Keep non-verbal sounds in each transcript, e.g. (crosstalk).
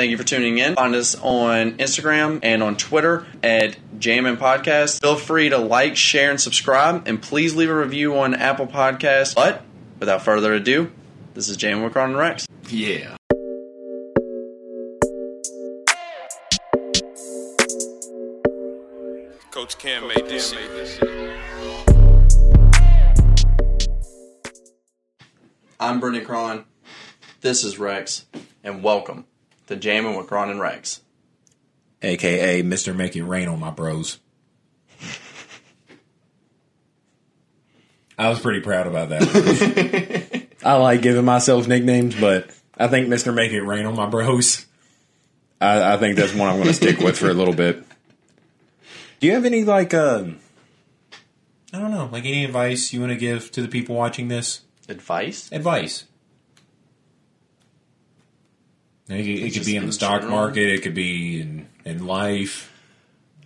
Thank you for tuning in. Find us on Instagram and on Twitter at Jammin Podcast. Feel free to like, share, and subscribe. And please leave a review on Apple Podcasts. But without further ado, this is Jammin with Cron and Rex. Yeah. Coach Cam made this shit. I'm Brendan Cron. This is Rex. And welcome to Jammin with Cron and Rex. AKA Mr. Make It Rain on my bros. I was pretty proud about that. (laughs) I like giving myself nicknames, but I think Mr. Make It Rain on my bros. I, I think that's one I'm going to stick with for a little bit. Do you have any like um I don't know, like any advice you want to give to the people watching this? Advice? Advice. It, could- it could Just be in the stock general? market. It could be in in life.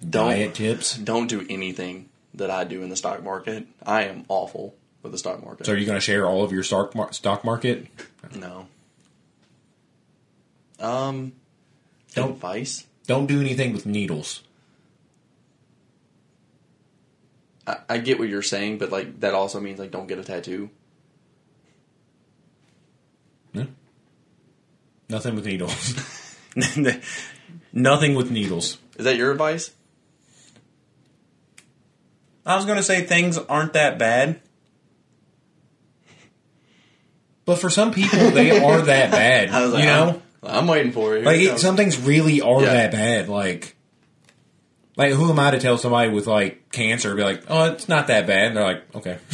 Don't- Diet tips. Don't do anything that I do in the stock market. I am awful with the stock market. So are you going to share all of your stock mar- stock market? No. Um. Don't- advice. Don't do anything with needles. I, I get what you're saying, but like that also means like don't get a tattoo. Nothing with needles. (laughs) Nothing with needles. Is that your advice? I was going to say things aren't that bad. But for some people, they (laughs) are that bad. Like, you know? I'm, I'm waiting for it. Like Here it it, some things really are Yeah. that bad. Like, like who am I to tell somebody with like cancer? Be like, oh, it's not that bad. And they're like, okay, (laughs)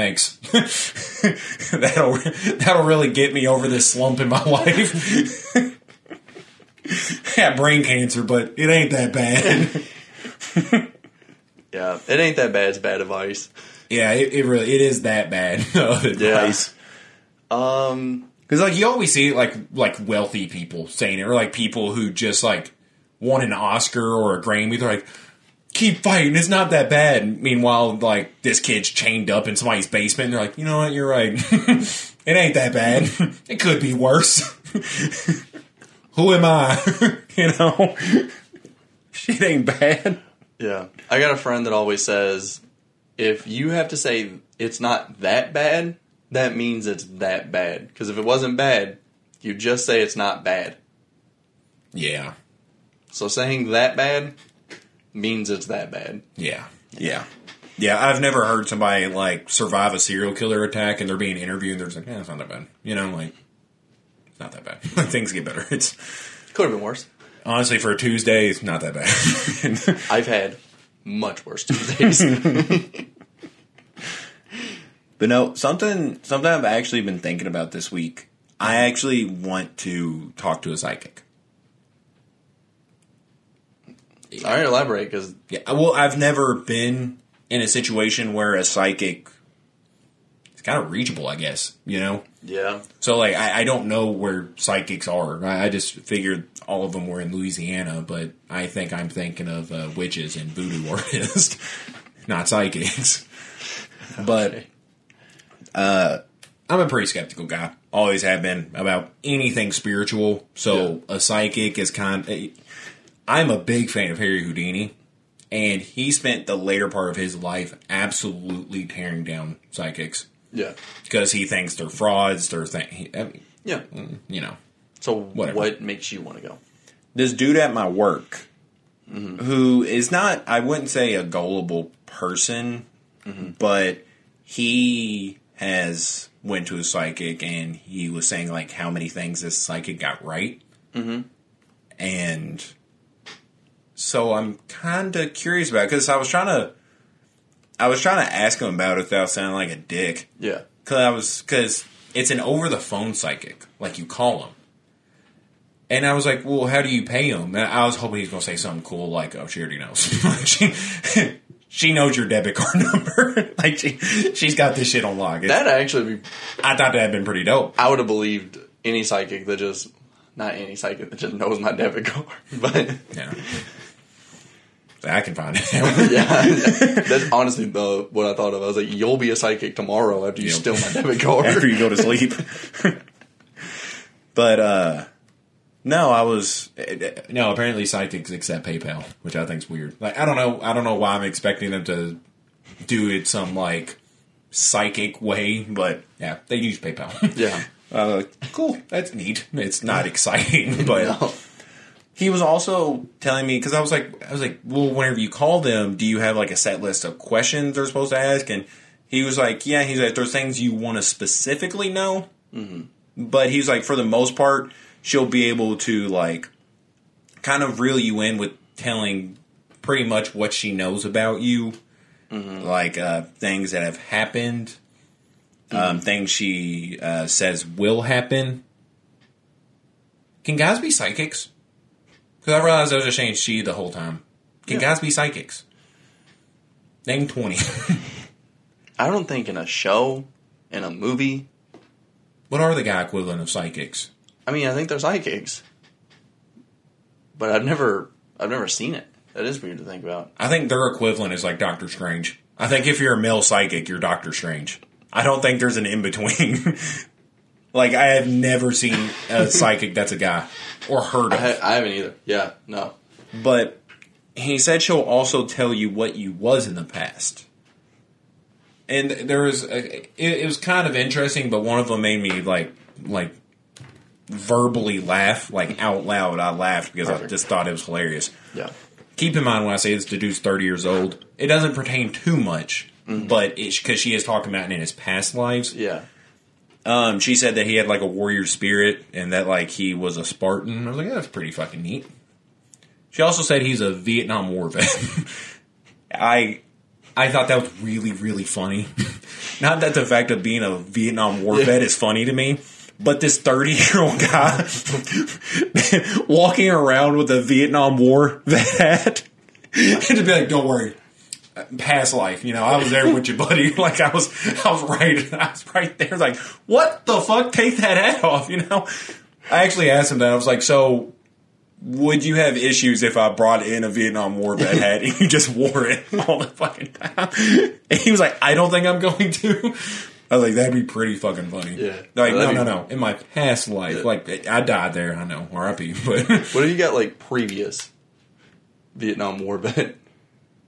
thanks. (laughs) that'll that'll really get me over this slump in my (laughs) life. (laughs) I got brain cancer, but it ain't that bad. yeah, it ain't that bad. It's bad advice. yeah, it, it really it is that bad of advice. Um. Because like you always see like like wealthy people saying it, or like people who just like won an Oscar or a Grammy. They're like, keep fighting, it's not that bad. Meanwhile, like this kid's chained up in somebody's basement. And they're like, you know what, you're right. (laughs) it ain't that bad. it could be worse. (laughs) who am I? (laughs) you know, shit ain't bad. Yeah, I got a friend that always says, if you have to say it's not that bad, that means it's that bad. Because if it wasn't bad, you just say it's not bad. Yeah, So saying that bad means it's that bad. yeah, yeah. Yeah, I've never heard somebody like survive a serial killer attack and they're being interviewed and they're just like, yeah, it's not that bad. You know, like, it's not that bad. (laughs) Things get better. It's Could have been worse. honestly for a Tuesday, it's not that bad. (laughs) I've had much worse Tuesdays. (laughs) But no, something something I've actually been thinking about this week. I actually want to talk to a psychic. All right, elaborate because yeah, well, I've never been in a situation where a psychic is kind of reachable, I guess, you know? yeah, So, like, I, I don't know where psychics are. I, I just figured all of them were in Louisiana, but I think I'm thinking of uh, witches and voodoo (laughs) artists, not psychics. (laughs) But uh, I'm a pretty skeptical guy. Always have been about anything spiritual. So a psychic is kind. I'm a big fan of Harry Houdini, and he spent the later part of his life absolutely tearing down psychics yeah, because he thinks they're frauds. They're th- I mean, yeah. Mm, you know. So Whatever. what makes you want to go? This dude at my work, mm-hmm. who is not, I wouldn't say a gullible person, mm-hmm. but he has went to a psychic and he was saying like how many things this psychic got right, mm-hmm. and so I'm kind of curious about because I was trying to, I was trying to ask him about it without sounding like a dick. Yeah, Cause I was, cause it's an over the phone psychic. Like you call him. And I was like, well, how do you pay him? And I was hoping he was going to say something cool like, oh, she already knows. (laughs) she, she knows your debit card (laughs) number. like she, she's got this shit on lock. That actually, be, I thought that had been pretty dope. I would have believed any psychic that just not any psychic that just knows my debit card, (laughs) but Yeah. I can find (laughs) it. yeah, that's honestly the what I thought of. I was like, you'll be a psychic tomorrow after you Yep. steal my debit card. after you go to sleep. (laughs) but uh No, I was. No, apparently psychics accept PayPal, which I think's weird. Like I don't know, I don't know why I'm expecting them to do it some like psychic way, but yeah, they use PayPal. Yeah. (laughs) Uh, cool, that's neat. It's not exciting, but No. He was also telling me because I was like, I was like, well, whenever you call them, do you have like a set list of questions they're supposed to ask? And he was like, yeah, he's like, there's things you want to specifically know, but he's like, for the most part, she'll be able to like kind of reel you in with telling pretty much what she knows about you, like uh, things that have happened, um, things she uh, says will happen. Can guys be psychics? Because I realized I was just saying she the whole time. Can guys be psychics? Name 20. (laughs) I don't think in a show, in a movie. what are the guy equivalent of psychics? I mean, I think they're psychics, but I've never, I've never seen it. That is weird to think about. I think their equivalent is like Doctor Strange. I think if you're a male psychic, you're Doctor Strange. I don't think there's an in between. (laughs) Like, I have never seen a (laughs) psychic that's a guy or heard I, ha- I haven't either. Yeah, no. but he said she'll also tell you what you was in the past. and there was a, it, it was kind of interesting, but one of them made me like like verbally laugh, like out loud. I laughed because I just thought it was hilarious. Yeah. Keep in mind when I say this, dude's thirty years old. It doesn't pertain too much, mm-hmm. but it's because she is talking about it in his past lives. Yeah. Um, she said that he had like a warrior spirit and that like he was a Spartan. I was like, yeah, that's pretty fucking neat. She also said he's a Vietnam War vet. (laughs) I I thought that was really really funny. (laughs) Not that the fact of being a Vietnam War vet is funny to me, but this thirty year old (laughs) guy walking around with a Vietnam War vet and to be like, "Don't worry." Past life, you know, I was there with you, buddy. (laughs) Like I was, I was right, I was right there. Like, what the fuck? Take that hat off, you know. I actually asked him that. I was like, so would you have issues if I brought in a Vietnam War vet hat and you just wore it (laughs) all the fucking time? And he was like, I don't think I'm going to. I was like, that'd be pretty fucking funny. Yeah. Like, no, no, be- no. In my past life, Yeah. like, I died there. I know, R.I.P. But what What if you got like previous Vietnam War vet?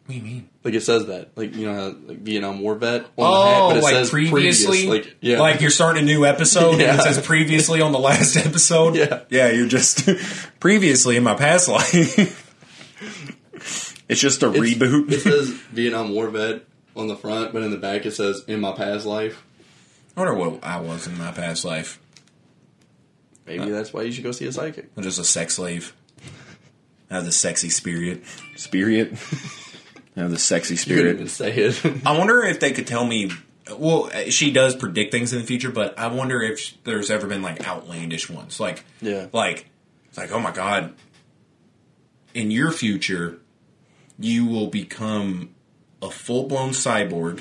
Do you mean? Like it says that, like you know, how, like Vietnam War vet on Oh, the hat, but it oh, like says previously, previous. Like yeah, like you're starting a new episode Yeah. and it says previously on the last (laughs) episode. Yeah. yeah, you're just (laughs) previously in my past life. (laughs) it's just a It's- reboot. It says Vietnam War vet on the front, but in the back it says in my past life. I wonder what I was in my past life. Maybe uh, that's why you should go see a psychic. I'm just a sex slave. I have the sexy spirit. Spirit. Yeah, the sexy You spirit. even say it. (laughs) I wonder if they could tell me. Well, she does predict things in the future, but I wonder if there's ever been like outlandish ones, like Yeah. like it's like oh my god, in your future, you will become a full blown cyborg,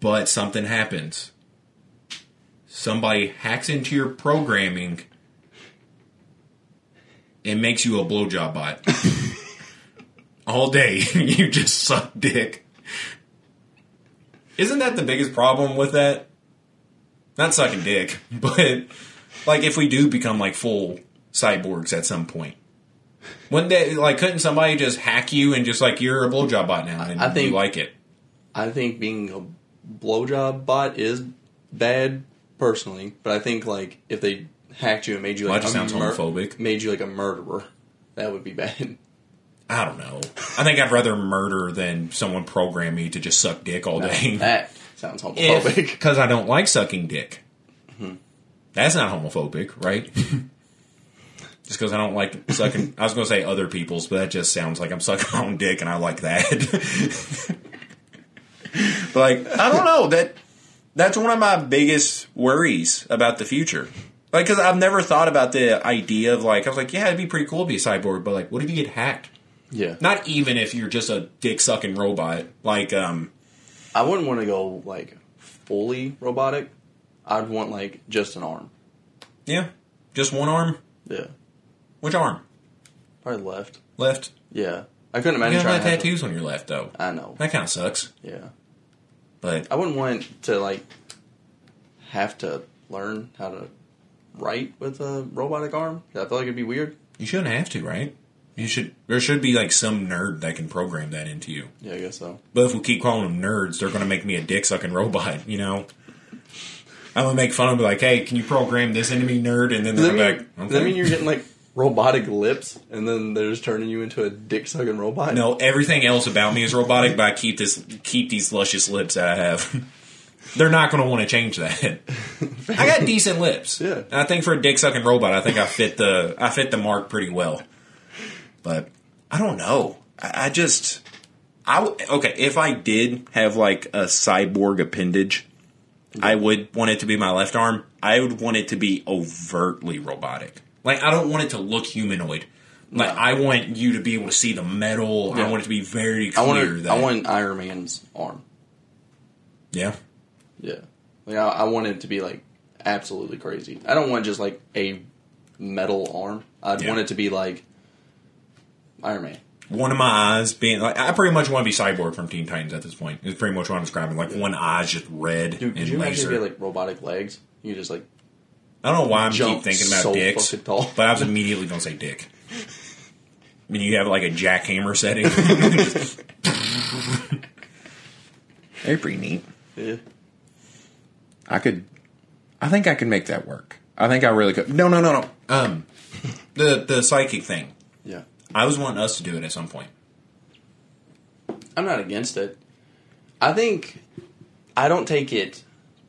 but something happens. Somebody hacks into your programming and makes you a blowjob bot. (laughs) All day, (laughs) you just suck dick. Isn't that the biggest problem with that? Not sucking dick, (laughs) but like if we do become like full cyborgs at some point, wouldn't they like couldn't somebody just hack you and just like you're a blowjob bot now and I think- you like it? I think being a blowjob bot is bad personally, but I think like if they hacked you and made you Well, like that just a sounds homophobic. made you like a murderer, that would be bad. (laughs) I don't know. I think I'd rather murder than someone program me to just suck dick all day. That sounds homophobic. (laughs) Because I don't like sucking dick. That's not homophobic, right? (laughs) just because I don't like sucking. I was going to say other people's, but that just sounds like I'm sucking my own dick, and I like that. (laughs) Like, I don't know that. That's one of my biggest worries about the future. Like, because I've never thought about the idea of like, I was like, yeah, it'd be pretty cool to be a cyborg, but like, what if you get hacked? Yeah, Not even if you're just a dick sucking robot. Like, um, I wouldn't want to go like fully robotic. I'd want like just an arm. yeah, just one arm. Yeah, Which arm? probably left. Left. Yeah, I couldn't imagine got a trying lot of to have to- tattoos on your left, though. I know. That kind of sucks. Yeah, But I wouldn't want to like have to learn how to write with a robotic arm. I feel like it'd be weird. You shouldn't have to, right? You should. There should be like some nerd that can program that into you. Yeah, I guess so. But if we keep calling them nerds, they're going to make me a dick sucking robot. You know. I'm gonna make fun of them, like, hey, can you program this into me, nerd? And then they're like, okay. does that mean you're getting like robotic lips, and then they're just turning you into a dick sucking robot? No, everything else about me is robotic, but I keep this keep these luscious lips that I have. (laughs) They're not going to want to change that. (laughs) I got decent lips. Yeah. And I think for a dick sucking robot, I think I fit the I fit the mark pretty well. But I don't know. I, I just, I w- okay. If I did have like a cyborg appendage, I would want it to be my left arm. I would want it to be overtly robotic. like, I don't want it to look humanoid. Like, No. I want you to be able to see the metal. Yeah. I want it to be very I clear want that I want Iron Man's arm. yeah. Yeah, like I, I want it to be like absolutely crazy. I don't want just like a metal arm. I'd Yeah. want it to be like Iron Man. One of my eyes being like I pretty much want to be cyborg from Teen Titans at this point. It's pretty much what I'm describing. Like one eye's just red Dude, could and you imagine if you had like robotic legs? You just like I don't know why I'm jump keep thinking about so dicks, fucking tall. but I was immediately going to say dick. I mean, you have like a jackhammer setting. (laughs) They're pretty neat. yeah. I could. I think I could make that work. I think I really could. No, no, no, no. um, the the psychic thing. Yeah. I was wanting us to do it at some point. I'm not against it. I think I don't take it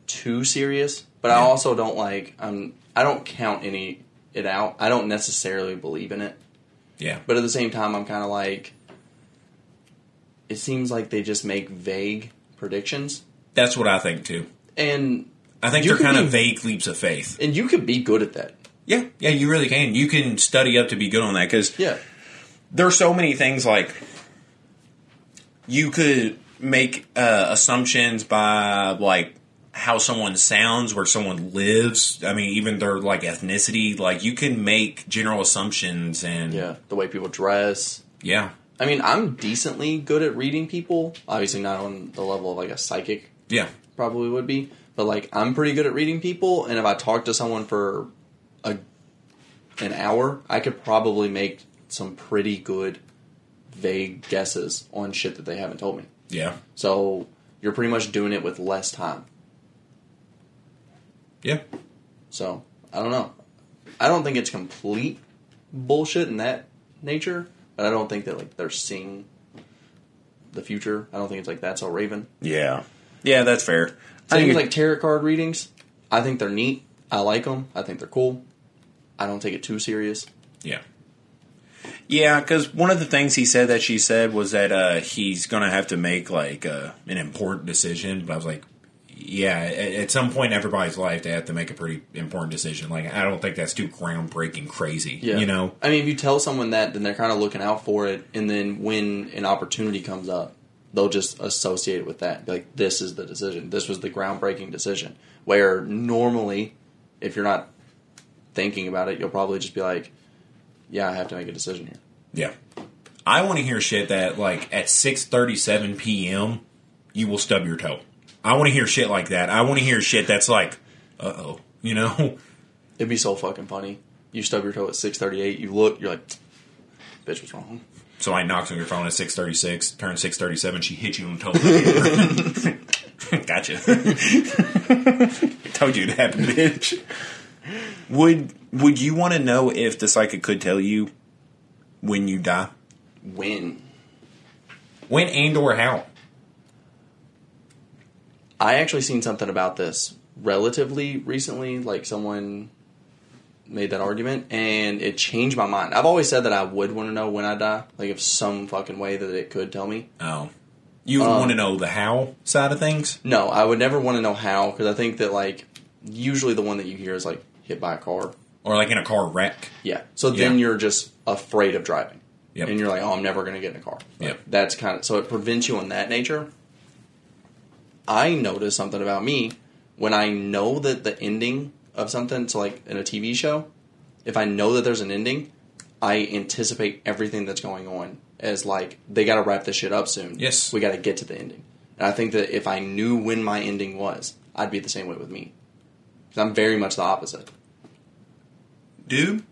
too serious, but I also don't like I'm I don't count any it out. I don't necessarily believe in it. Yeah, But at the same time I'm kind of like it seems like they just make vague predictions that's what I think too. and I think they're kind be- of vague leaps of faith. and you could be good at that. Yeah, yeah, you really can. You can study up to be good on that because Yeah. There's so many things like you could make uh, assumptions by like how someone sounds, where someone lives. I mean, even their like ethnicity. Like you can make general assumptions and Yeah, the way people dress. yeah, I mean, I'm decently good at reading people. Obviously not on the level of like a psychic yeah. probably would be, but like I'm pretty good at reading people and if I talk to someone for a an hour, I could probably make some pretty good vague guesses on shit that they haven't told me. Yeah. So, you're pretty much doing it with less time. Yeah. So, I don't know. I don't think it's complete bullshit in that nature, but I don't think that like they're seeing the future. I don't think it's like That's So Raven. yeah, yeah, that's fair. I think like tarot card readings. I think they're neat. I like them. I think they're cool. I don't take it too serious. Yeah. Yeah, because one of the things he said that she said was that uh, he's going to have to make like uh, An important decision, but I was like, yeah, at, at some point in everybody's life, they have to make a pretty important decision. Like, I don't think that's too groundbreaking crazy. You know? I mean, if you tell someone that, then they're kind of looking out for it, and then when an opportunity comes up, they'll just associate it with that. Like this is the decision. This was the groundbreaking decision. Where normally, if you're not thinking about it, you'll probably just be like, "Yeah, I have to make a decision here." Yeah. I want to hear shit that, like, at 6.37 p.m., you will stub your toe. I want to hear shit like that. I want to hear shit that's like, uh-oh, you know? (laughs) It'd be so fucking funny. You stub your toe at six thirty eight. You look, you're like, "Bitch, what's wrong?" So I knocks on your phone at 6.36, turns 6.37, she hits you on the toe. (laughs) gotcha. (laughs) Told you it happened, bitch. would would you want to know if the psychic could tell you when you die? When When and or how? I actually seen something about this relatively recently. Like someone made that argument, and it changed my mind. I've always said that I would want to know when I die, like if some fucking way that it could tell me. Oh. You would Um, want to know the how side of things? No, I would never want to know how because I think that like usually the one that you hear is like hit by a car. Or like in a car wreck? Yeah. So then Yeah. you're just afraid of driving. Yep. And you're like, oh, I'm never going to get in a car. Like, Yep. That's kind of so it prevents you in that nature. I notice something about me when I know that the ending of something, so like in a TV show, if I know that there's an ending, I anticipate everything that's going on as like they got to wrap this shit up soon. Yes. we got to get to the ending. And I think that if I knew when my ending was, I'd be the same way with me. I'm very much the opposite. Dude.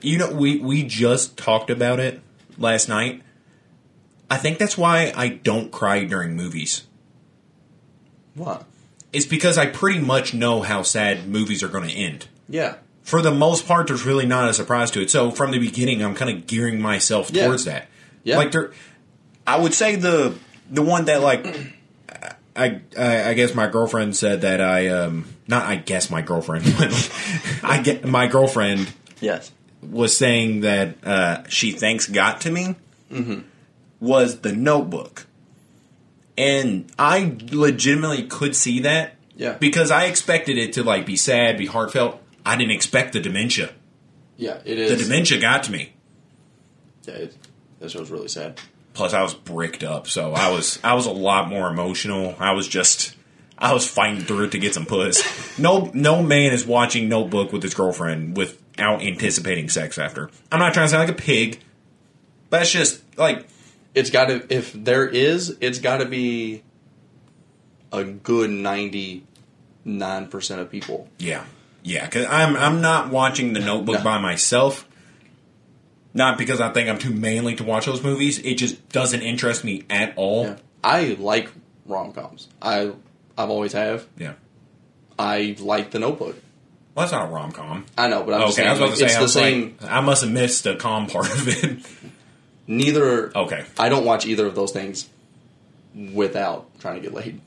You know, we we just talked about it last night. I think that's why I don't cry during movies. What? It's because I pretty much know how sad movies are going to end. Yeah. For the most part, there's really not a surprise to it. So from the beginning, I'm kind of gearing myself Yeah. towards that. Yeah. Like there, I would say the the one that like (clears throat) I, I I guess my girlfriend said that I um not I guess my girlfriend (laughs) I get my girlfriend Yes. was saying that uh she thinks got to me was the Notebook, and I legitimately could see that Yeah. because I expected it to like be sad, be heartfelt. I didn't expect the dementia. Yeah, it is. The dementia got to me. yeah, it, this was really sad. Plus, I was bricked up, so I was I was a lot more emotional. I was just I was fighting through it to get some puss. No, no man is watching Notebook with his girlfriend without anticipating sex after. I'm not trying to sound like a pig, but it's just like It's got to. If there is, it's got to be a good ninety nine percent of people. yeah, yeah. Because I'm I'm not watching the Notebook No. by myself. Not because I think I'm too manly to watch those movies. It just doesn't interest me at all. Yeah. I like rom coms. I I've always have. Yeah. I like The Notebook. Well, that's not a rom com. I know, but I'm just Okay, I was about like, to say, it's I the was same. like, I must have missed the com part of it. neither. Okay. I don't watch either of those things without trying to get laid.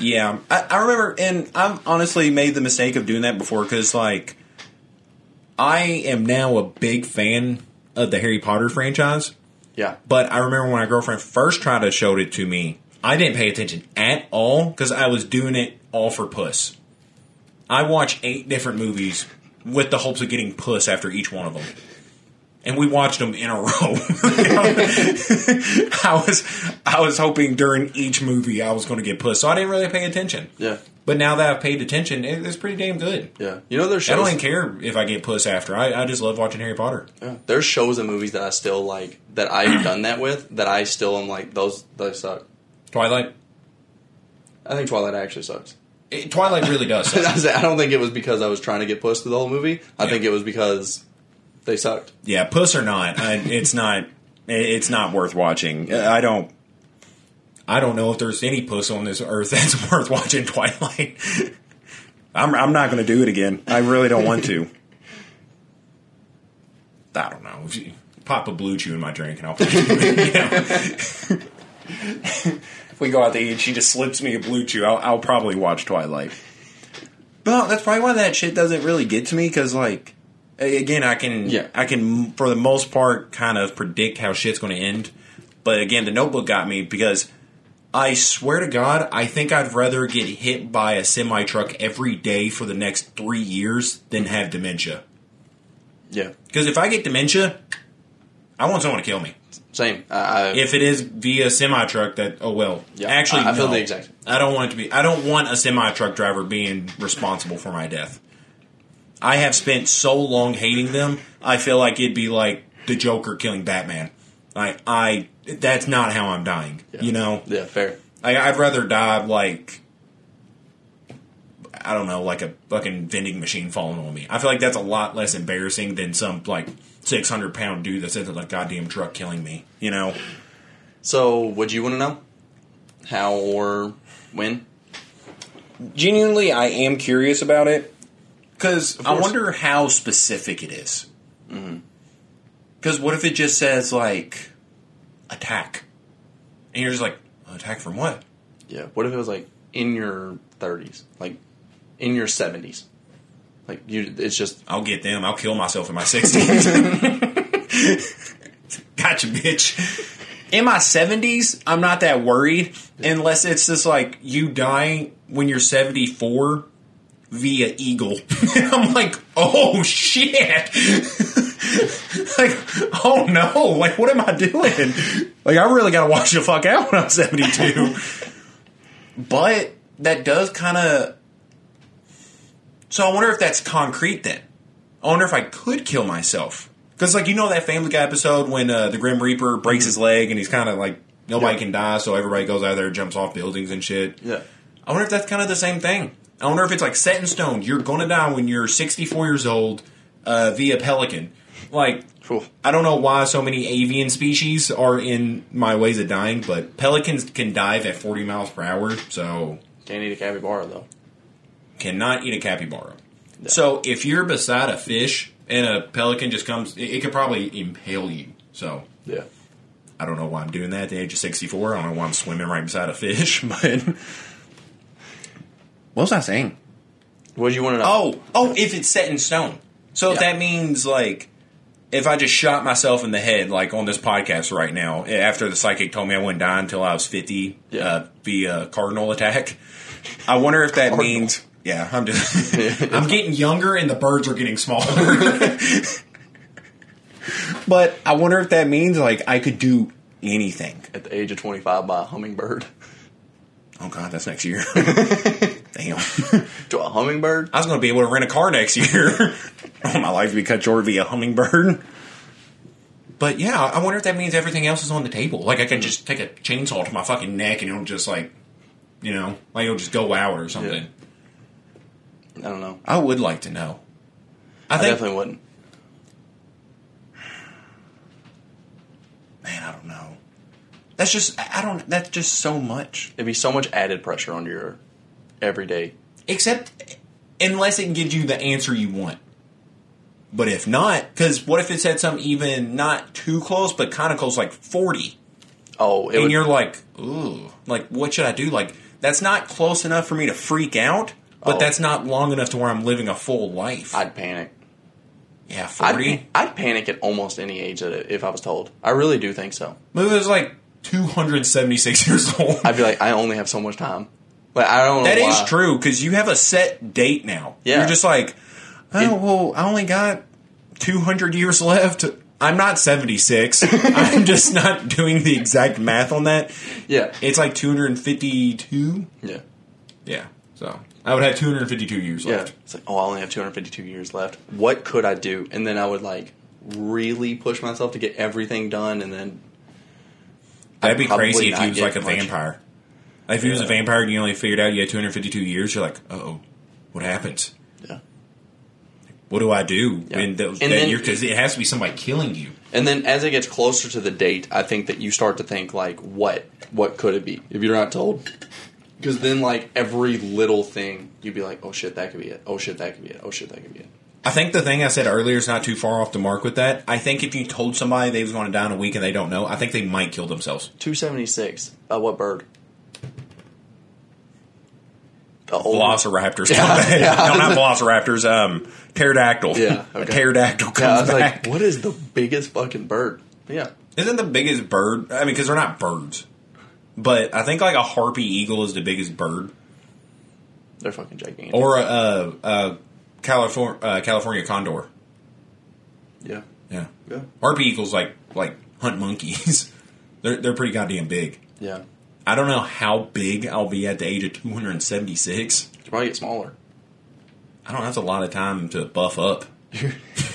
Yeah, I, I remember, and I've honestly made the mistake of doing that before because, like, I am now a big fan of the Harry Potter franchise, Yeah. but I remember when my girlfriend first tried to show it to me, I didn't pay attention at all because I was doing it all for puss. I watched eight different movies with the hopes of getting puss after each one of them. And we watched them in a (laughs) row. I was I was hoping during each movie I was going to get puss, so I didn't really pay attention. Yeah. But now that I've paid attention, it, it's pretty damn good. Yeah. You know, there's I don't even care if I get puss after. I, I just love watching Harry Potter. Yeah. There's shows and movies that I still like that I've done that with that I still am like those those suck. Twilight. I think Twilight actually sucks. It, Twilight really does. (laughs) I suck. I don't think it was because I was trying to get puss through the whole movie. I Yeah. think it was because they sucked. yeah, puss or not, I, it's not. it's not worth watching. Uh, I don't. I don't know if there's any puss on this earth (laughs) that's worth watching Twilight. (laughs) I'm, I'm not going to do it again. I really don't want to. I don't know. Pop a BlueChew in my drink, and I'll. It, you know. If we go out to eat, she just slips me a BlueChew. I'll, I'll probably watch Twilight. But that's probably why that shit doesn't really get to me because, like, again, I can, Yeah. I can, for the most part, kind of predict how shit's going to end. But again, the Notebook got me because I swear to God, I think I'd rather get hit by a semi truck every day for the next three years than have dementia. Yeah. Because if I get dementia, I want someone to kill me. Same. I, If it is via semi truck, that oh well. Yeah, actually, I- I feel no. the exact. I don't want it to be. I don't want a semi truck driver being responsible for my death. I have spent so long hating them. I feel like it'd be like the Joker killing Batman. Like I, that's not how I'm dying. You know, yeah, fair. I, I'd rather die like I don't know, like a fucking vending machine falling on me. I feel like that's a lot less embarrassing than some like six hundred pound dude that's in a goddamn truck killing me. You know. So, would you want to know how or when? genuinely, I am curious about it because I wonder how specific it is. Mm-hmm. Because what if it just says like attack. And you're just like, attack from what? Yeah. What if it was like in your 30s, like in your 70s? Like you, it's just I'll get them. I'll kill myself in my 60s. (laughs) gotcha, bitch. in my seventies? I'm not that worried unless it's just like You die when you're 74 via eagle. And (laughs) I'm like, oh shit. (laughs) like, oh no. Like, what am I doing? Like, I really gotta watch the fuck out when I'm 72. But that does kind of. So I wonder if that's concrete then. I wonder if I could kill myself. Because, like, you know that Family Guy episode when uh, the Grim Reaper breaks his leg and he's kind of like, nobody Yeah. can die, so everybody goes out there jumps off buildings and shit. yeah. I wonder if that's kind of the same thing. I wonder if it's like set in stone. You're going to die when you're 64 years old. uh, via pelican. Like, Oof. I don't know why so many avian species are in my ways of dying, but pelicans can dive at 40 miles per hour, so Can't eat a capybara though. Cannot eat a capybara. So if you're beside a fish and a pelican just comes, it, it could probably impale you. So Yeah. I don't know why I'm doing that at the age of 64. I don't know why I'm swimming right beside a fish, (laughs) but what was I saying? What do you want to know? Oh, oh, if it's set in stone. So if that means like if I just shot myself in the head, like on this podcast right now, after the psychic told me I wouldn't die until I was fifty Yeah. uh, via cardinal attack, I wonder if that Cardinal. means. Yeah, I'm just. (laughs) I'm getting younger and the birds are getting smaller. (laughs) but I wonder if that means like I could do anything. At the age of 25 by a hummingbird. Oh God, that's next year. (laughs) Damn. To a hummingbird? I was going to be able to rent a car next year. oh, my life would be cut short via hummingbird. But yeah, I wonder if that means everything else is on the table. Like I could just take a chainsaw to my fucking neck and it'll just like, you know, like it'll just go out or something. I don't know. I would like to know. I, I, think, definitely wouldn't. man, I don't know. That's just, I don't, that's just so much. It'd be so much added pressure on your everyday. Except unless it gives you the answer you want. But if not, Because what if it said something even not too close, but kind of close, like 40? Oh, it and would, you're like, ooh, like what should I do? Like that's not close enough for me to freak out, but Oh. that's not long enough to where I'm living a full life. I'd panic. yeah, I'd, forty. I'd panic at almost any age if I was told. I really do think so. Movie was like 276 (laughs) years old. I'd be like, I only have so much time. Like I don't know. That is true because you have a set date now. Yeah. you're just like, oh It- well, I only got 200 years left. I'm not 76. (laughs) I'm just not doing the exact math on that. Yeah. It's like 252. Yeah. Yeah. So I would have 252 years Yeah. left. It's like, oh, I only have 252 years left. What could I do? And then I would like really push myself to get everything done, and then That'd be crazy if he was like a much. vampire. Like if he was a vampire and you only figured out you had 252 years, you're like, oh, what happens? yeah. What do I do? Yeah. And, th- And then- because it has to be somebody killing you. And then as it gets closer to the date, I think that you start to think like, what, what could it be if you're not told? Because then like every little thing, you'd be like, oh shit, that could be it. Oh shit, that could be it. Oh shit, that could be it. I think the thing I said earlier is not too far off the mark with that. I think if you told somebody they was going to die in a week and they don't know, I think they might kill themselves. 276. Uh, what bird? The old Velociraptors Yeah, (laughs) come back. yeah. No, not Velociraptors. Um, pterodactyl. Yeah, (laughs) a okay. pterodactyl comes Yeah, I was back. like, what is the biggest fucking bird? Yeah. Isn't the biggest bird? I mean, because they're not birds, but I think like a harpy eagle is the biggest bird, They're fucking gigantic. or a, a, a California uh, California condor. yeah. Yeah, Yeah. harpy eagles like like hunt monkeys. (laughs) they're they're pretty goddamn big. Yeah. I don't know how big I'll be at the age of 276. You probably get smaller. I don't. That's a lot of time to buff up. (laughs)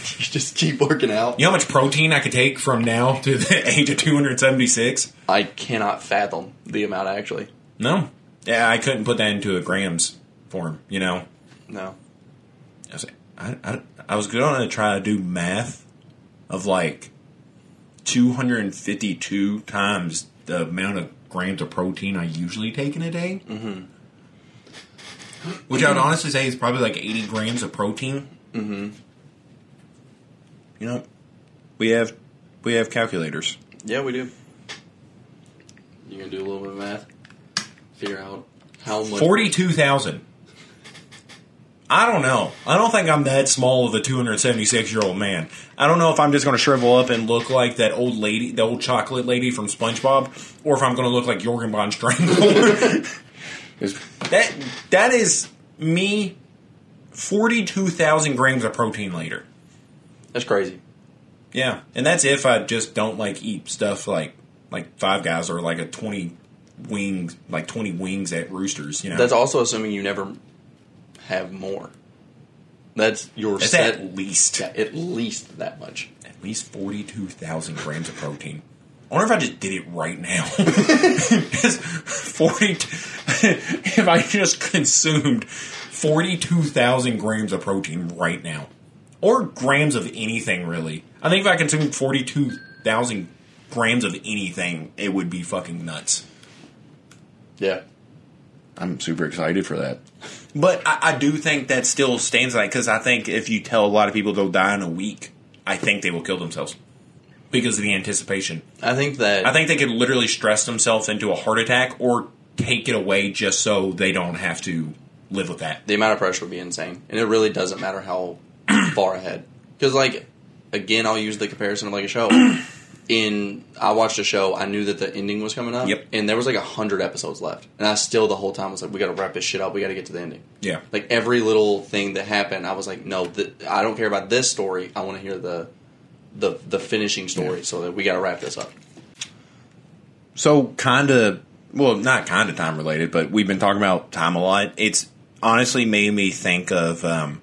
(laughs) you just keep working out. You know how much protein I could take from now to the (laughs) age of 276? I cannot fathom the amount actually. No. Yeah, I couldn't put that into a grams form. You know. No. I was, I, I, I was going to try to do math of like 252 times the amount of grams of protein I usually take in a day. Mm-hmm. Which I would honestly say is probably like 80 grams of protein. You know, we have we have calculators. Yeah, we do. You gonna do a little bit of math? Figure out how much. 42,000. I don't know. I don't think I'm that small of a 276 year old man. I don't know if I'm just going to shrivel up and look like that old lady, the old chocolate lady from SpongeBob, or if I'm going to look like Jorgen von Strangle. (laughs) that that is me. Forty-two thousand grams of protein later. That's crazy. Yeah, and that's if I just don't like eat stuff like like Five Guys or like a twenty wings, like twenty wings at Roosters. You know, That's also assuming you never have more. That's your That's set. at least yeah, at least that much. at least forty-two thousand grams of protein. I wonder if I just did it right now. (laughs) Forty. if I just consumed forty-two thousand grams of protein right now, or grams of anything really. I think if I consumed forty two thousand grams of anything, it would be fucking nuts. Yeah. I'm super excited for that. But I, I do think that still stands like because I think if you tell a lot of people they'll die in a week, I think they will kill themselves because of the anticipation. I think that I think they could literally stress themselves into a heart attack or take it away just so they don't have to live with that. the amount of pressure would be insane, and it really doesn't matter how (clears throat) far ahead. Because, like, again, I'll use the comparison of like a show. (clears throat) In I watched a show, I knew that the ending was coming up, Yep. and there was like a hundred episodes left, and I still the whole time was like, we got to wrap this shit up. We got to get to the ending. Yeah. Like every little thing that happened, I was like, no, th- I don't care about this story. I want to hear the the the finishing story, so that we got to wrap this up. So kind of, well, not kind of time related, but we've been talking about time a lot. It's honestly made me think of um,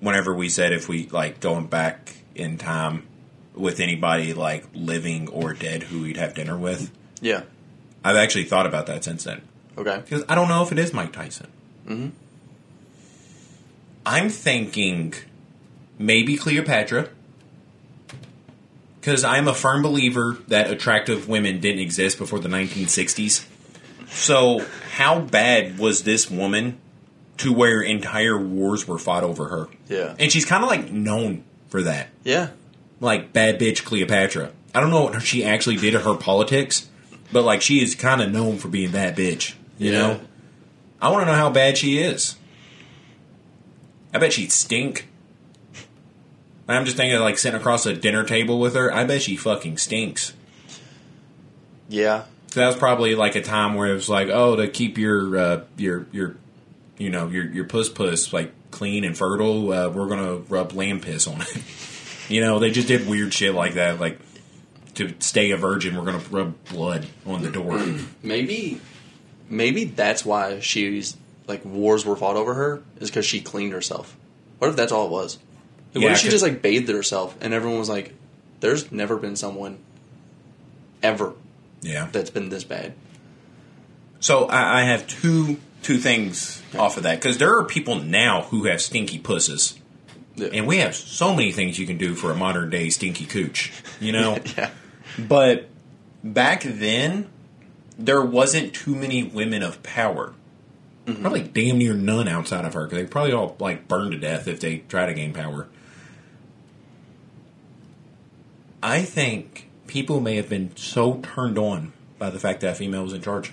whenever we said if we like going back in time with anybody like living or dead who we'd have dinner with. Yeah. I've actually thought about that since then Okay. because I don't know if it is Mike Tyson. Mm-hmm. I'm thinking maybe Cleopatra. Because I'm a firm believer that attractive women didn't exist before the 1960s. So, how bad was this woman to where entire wars were fought over her? Yeah. And she's kind of like known for that. Yeah. Like, bad bitch Cleopatra. I don't know what she actually did to her politics, but like, she is kind of known for being that bitch. You Yeah. know? I want to know how bad she is. I bet she'd stink. I'm just thinking of like sitting across a dinner table with her. I bet she fucking stinks. Yeah. So that was probably like a time where it was like, oh, to keep your uh, your your you know your your puss puss like clean and fertile, uh, we're gonna rub lamb piss on it. (laughs) you know, they just did weird shit like that, like to stay a virgin, we're gonna rub blood on the door. (clears throat) Maybe, maybe that's why she's like wars were fought over her is because she cleaned herself. What if that's all it was? Like, Yeah, what if she just like bathed herself and everyone was like, "There's never been someone ever yeah. that's been this bad." So I, I have two two things off of that because there are people now who have stinky pusses. Yeah. And we have so many things you can do for a modern day stinky cooch, you know? (laughs) yeah, But back then, there wasn't too many women of power. Mm-hmm. Probably damn near none outside of her because they probably all like burned to death if they try to gain power. I think people may have been so turned on by the fact that a female was in charge.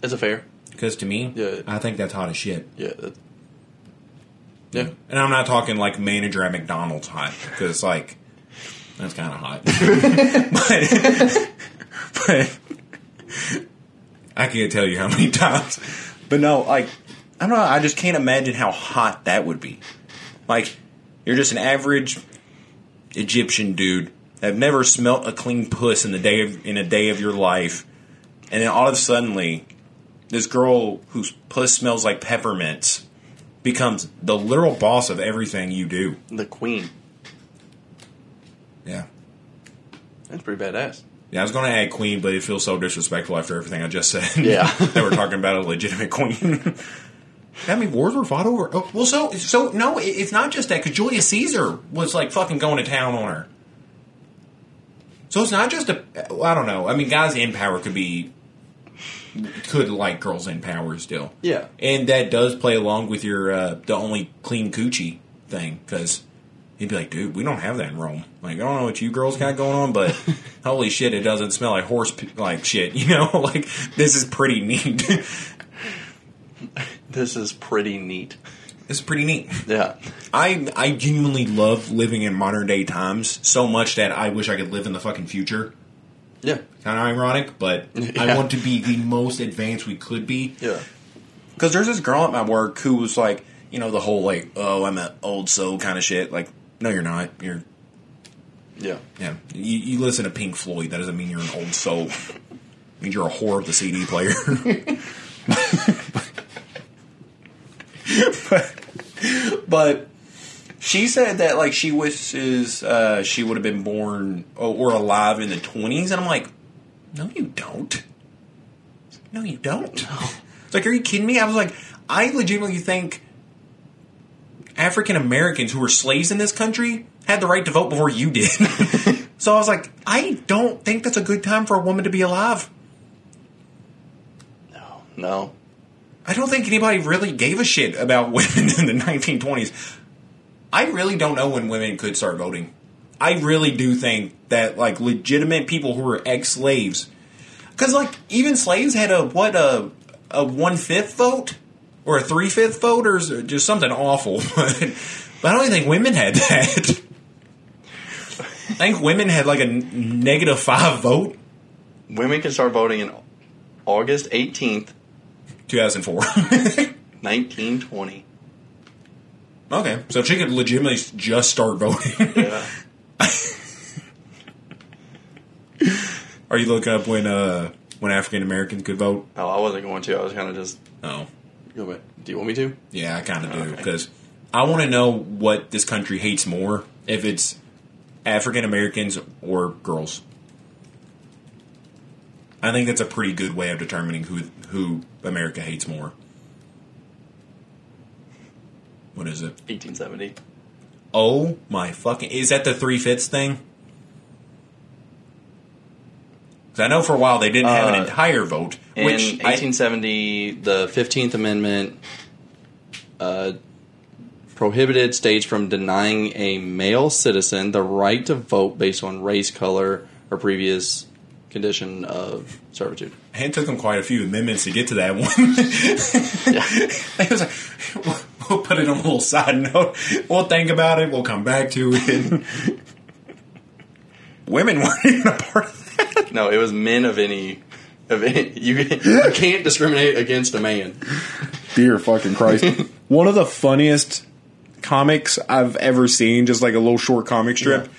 is it fair? Because to me, Yeah. I think that's hot as shit. Yeah, yeah. And I'm not talking like manager at McDonald's hot because like that's kind of hot. (laughs) but, but I can't tell you how many times. But no, like I don't know. I just can't imagine how hot that would be. Like you're just an average Egyptian dude that have never smelt a clean puss in the day of, in a day of your life, and then all of a suddenly, this girl whose puss smells like peppermints becomes the literal boss of everything you do. The queen. Yeah. That's pretty badass. Yeah, I was going to add queen, but it feels so disrespectful after everything I just said. Yeah. (laughs) that we're talking about a legitimate queen. I mean, wars were fought over. Oh, well, so so no, it's not just that because Julius Caesar was like fucking going to town on her. So it's not just a. well, I don't know. I mean, guys in power could be could like girls in power still. Yeah. and that does play along with your uh, the only clean coochie thing because he'd be like, dude, we don't have that in Rome. Like, I don't know what you girls got going on, but (laughs) holy shit, it doesn't smell like horse p- like shit. (laughs) You know, (laughs) like this is pretty neat. This is pretty neat. this is pretty neat. Yeah. I I genuinely love living in modern day times so much that I wish I could live in the fucking future. Yeah. Kind of ironic, but (laughs) I want to be the most advanced we could be. Yeah. Because there's this girl at my work who was like, you know, the whole like, oh, I'm an old soul kind of shit. Like, no, you're not. You're Yeah. yeah. You, you listen to Pink Floyd. That doesn't mean you're an old soul. It means you're a whore of the CD player. (laughs) (laughs) but, but she said that like she wishes uh, she would have been born or, or alive in the 20s, and I'm like, no, you don't. No, you don't. It's like, are you kidding me? I was like, I legitimately think African Americans who were slaves in this country had the right to vote before you did. (laughs) so I was like, I don't think that's a good time for a woman to be alive. No, no. I don't think anybody really gave a shit about women in the 1920s. I really don't know when women could start voting. I really do think that like legitimate people who were ex slaves, because like even slaves had a what a a one fifth vote or a three fifth vote or just something awful. (laughs) but I don't think women had that. I think women had like a five vote. Women can start voting in August 18th, 2004. 1920. (laughs) okay, so she could legitimately just start voting. Yeah. (laughs) Are you looking up when uh when African Americans could vote? Oh, I wasn't going to. I was kind of just. Oh. Do you want me to? yeah, I kind of do Okay. because I want to know what this country hates more if it's African Americans or girls. I think that's a pretty good way of determining who who America hates more. What is it? 1870. Oh my fucking! Is that the three fifths thing? Because I know for a while they didn't have an Uh, entire vote, In which I, 1870, the 15th Amendment uh, prohibited states from denying a male citizen the right to vote based on race, color, or previous condition of servitude. it took them quite a few amendments to get to that one. (laughs) (laughs) it was like, we'll- (laughs) we'll put it on a little side note. We'll think about it. We'll come back to it. (laughs) Women weren't even a part of that. No, it was men of any. Of any you, you can't discriminate against a man. Dear fucking Christ. (laughs) One of the funniest comics I've ever seen, just like a little short comic strip.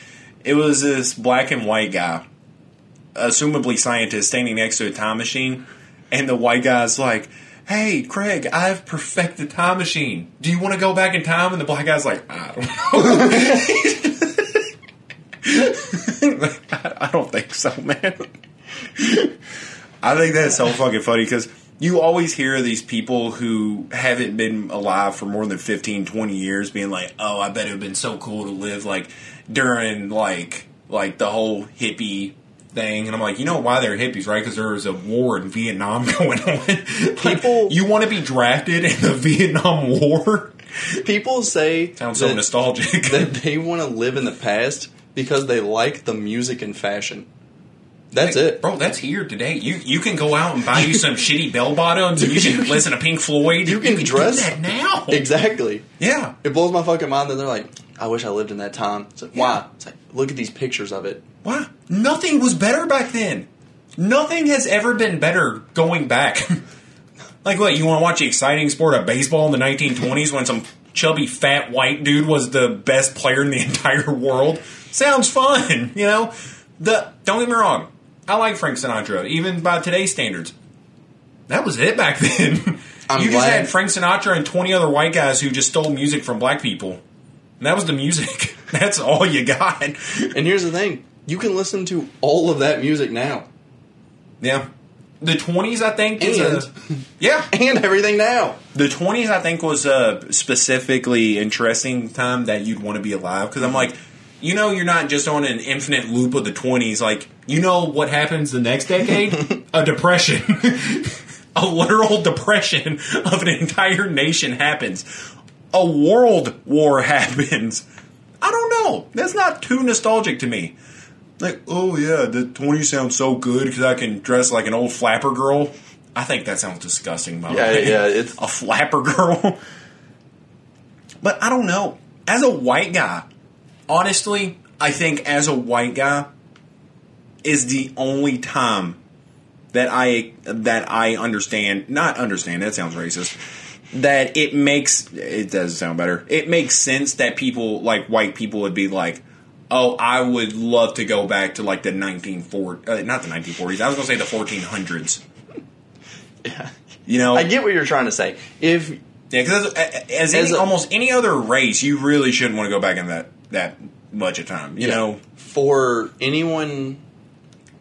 It was this black and white guy, assumably scientist, standing next to a time machine, and the white guy's like, "Hey, Craig, I've perfected time machine. Do you want to go back in time?" And the black guy's like, "I don't know." (laughs) I I don't think so, man. I think that's so fucking funny because you always hear these people who haven't been alive for more than 15, 20 years being like, oh, I bet it would have been so cool to live like during like like the whole hippie thing. And I'm like, you know why they're hippies, right? Because there was a war in Vietnam (laughs) going on. Like, People- (laughs) you want to be drafted in the (laughs) Vietnam War? People say Sounds so nostalgic. that they want to live in the past because they like the music and fashion. That's it. Bro, that's here today. You you can go out and buy you some shitty bell bottoms you can listen to Pink Floyd. You can do dress- that now. Exactly. Yeah. It blows my fucking mind that they're like, I wish I lived in that time. It's like, Yeah. why? It's like, look at these pictures of it. Why? Nothing was better back then. Nothing has ever been better going back. (laughs) like what, you want to watch the exciting sport of baseball in the 1920s when some chubby fat white dude was the best player in the (laughs) entire world? Sounds fun, (laughs) you know? The don't get me wrong. I like Frank Sinatra, even by today's standards. That was it back then. I'm you just had Frank Sinatra and 20 other white guys who just stole music from black people. And that was the music. That's all you got. And here's the thing you can listen to all of that music now. Yeah. The 20s, I think, is And- a, (laughs) yeah. And everything now. The 20s, I think, was a specifically interesting time that you'd want to be alive because I'm mm-hmm. like, you know, you're not just on an infinite loop of the 20s. Like, you know what happens the next decade? (laughs) a depression. (laughs) a literal depression of an entire nation happens. A world war happens. I don't know. That's not too nostalgic to me. Like, oh yeah, the 20 sounds so good because I can dress like an old flapper girl. I think that sounds disgusting, by the Yeah, way. yeah, it's- (laughs) a flapper girl. (laughs) but I don't know. As a white guy, honestly, I think as a white guy is the only time that I that I understand. Not understand. That sounds racist. That it makes it does sound better. It makes sense that people like white people would be like, "Oh, I would love to go back to like the 1940s, uh, not the 1940s. I was going to say the 1400s." Yeah. You know, I get what you're trying to say. If yeah, because as, as, As any, a- almost any other race, you really shouldn't want to go back in that that much of time. You Yeah. know, for anyone,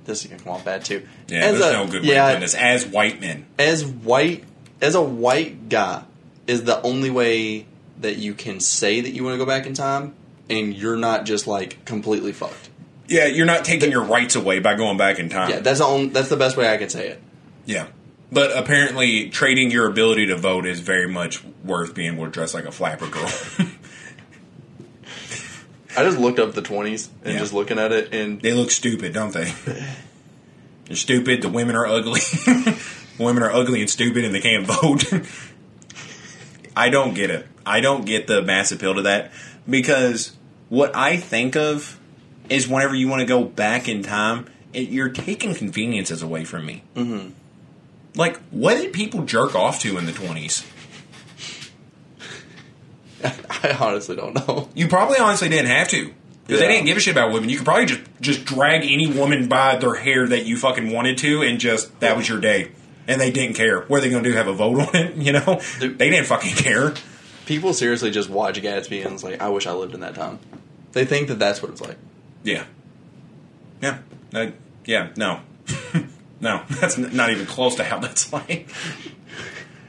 this is gonna come off bad too. yeah, as there's a, no good way yeah, doing this. As white men, as white as a white guy is the only way that you can say that you want to go back in time, and you're not just like completely fucked. Yeah, you're not taking your rights away by going back in time. Yeah, that's the only, that's the best way I could say it. Yeah. But apparently, trading your ability to vote is very much worth being able to dress like a flapper girl. (laughs) I just looked up the twenties and Yeah. just looking at it, and they look stupid, don't they? (laughs) They're stupid. The women are ugly. (laughs) women are ugly and stupid, and they can't vote. I don't get it. I don't get the mass appeal to that because what I think of is whenever you want to go back in time, it, you're taking conveniences away from me. Mm-hmm. Like, what did people jerk off to in the twenties? (laughs) I honestly don't know. You probably honestly didn't have to. Because Yeah. they didn't give a shit about women. You could probably just just drag any woman by their hair that you fucking wanted to, and just that was your day. And they didn't care. What are they going to do? Have a vote on it? (laughs) You know, Dude. they didn't fucking care. People seriously just watch Gatsby and it's like, I wish I lived in that time. They think that that's what it's like. Yeah, yeah, Uh, yeah. No, (laughs) no, (laughs) that's n- not even close to how that's like.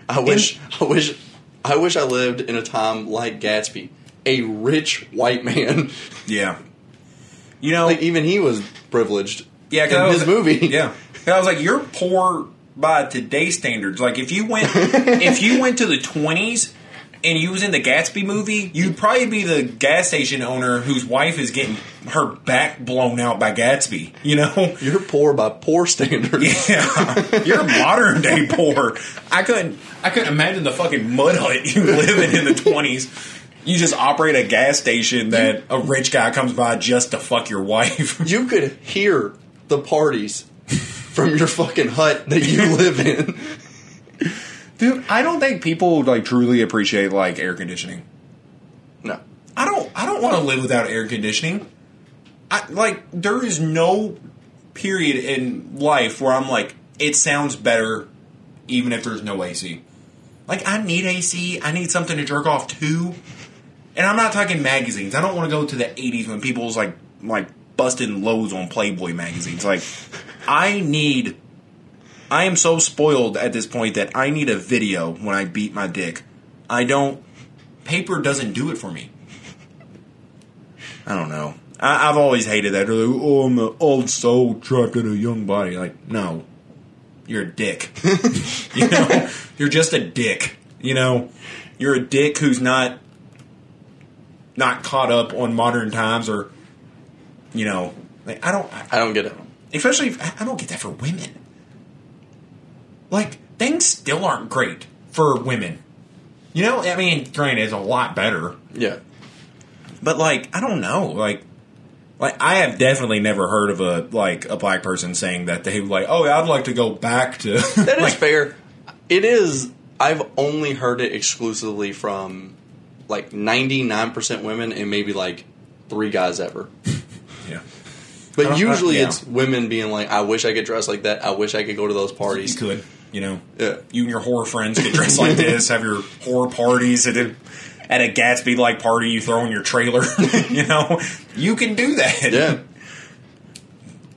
I wish, I wish, I wish I lived in a time like Gatsby, a rich white man. (laughs) Yeah, you know, like even he was privileged. Yeah, in because his movie. Yeah, 'Cause I was like, you're poor by today's standards. Like, if you went, if you went to the twenties and you was in the Gatsby movie, you'd probably be the gas station owner whose wife is getting her back blown out by Gatsby. You know. (laughs) You're poor by poor standards. (laughs) Yeah, you're modern day poor. I couldn't. I couldn't imagine the fucking mud hut you live in in the (laughs) twenties. You just operate a gas station that a rich guy comes by just to fuck your wife. You could hear the parties from your fucking hut that you live in. Dude, I don't think people like truly appreciate like air conditioning. No. I don't. I don't want to live without air conditioning. I like there is no period in life where I'm like it sounds better, even if there's no AC. Like I need AC. I need something to jerk off to. And I'm not talking magazines. I don't want to go to the 80s when people's like like busting lows on Playboy magazines. Like I need. I am so spoiled at this point that I need a video when I beat my dick. I don't. Paper doesn't do it for me. I don't know. I, I've always hated that. Like, oh, I'm an old soul trapped in a young body. Like, no, you're a dick. (laughs) you know, you're just a dick. You know, you're a dick who's not not caught up on modern times, or you know, like I don't. I don't get it. Especially, if, I don't get that for women. Like things still aren't great for women. You know, I mean, granted, it's a lot better. Yeah. But like, I don't know. Like, like I have definitely never heard of a like a black person saying that they like, oh, I'd like to go back to. (laughs) That is like, fair. It is. I've only heard it exclusively from like 99% women and maybe like three guys ever. (laughs) Yeah, But uh, uh, usually I- yeah. it's women being like, I wish I could dress like that. I wish I could go to those you parties. could. You know, Yeah. you and your horror friends could dress like (laughs) this, have your horror parties at a, at a Gatsby like party you throw in your trailer. (laughs) you know, you can do that. Yeah.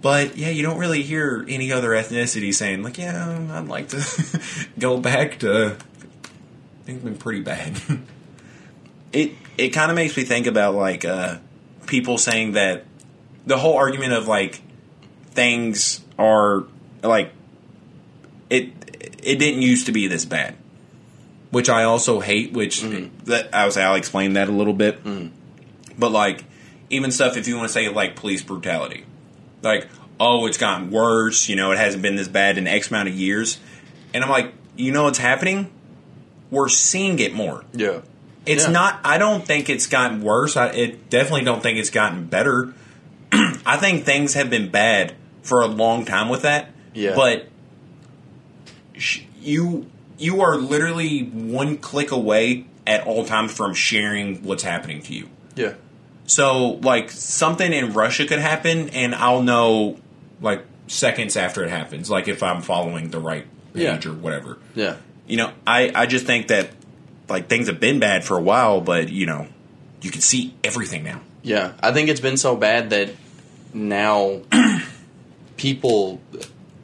But yeah, you don't really hear any other ethnicity saying like, "Yeah, I'd like to (laughs) go back to." Things been pretty bad. it it kind of makes me think about like uh, people saying that the whole argument of like things are like it it didn't used to be this bad, which I also hate. Which mm. that I was I'll explain that a little bit, mm. but like even stuff if you want to say like police brutality like, oh, it's gotten worse. You know, it hasn't been this bad in X amount of years. And I'm like, you know what's happening? We're seeing it more. Yeah. It's Yeah. not. I don't think it's gotten worse. I it definitely don't think it's gotten better. (clears throat) I think things have been bad for a long time with that. Yeah. But you you are literally one click away at all times from sharing what's happening to you. Yeah. So, like, something in Russia could happen, and I'll know, like, seconds after it happens, like, if I'm following the right page Yeah. or whatever. Yeah. You know, I, I just think that, like, things have been bad for a while, but, you know, you can see everything now. Yeah, I think it's been so bad that now (clears throat) people.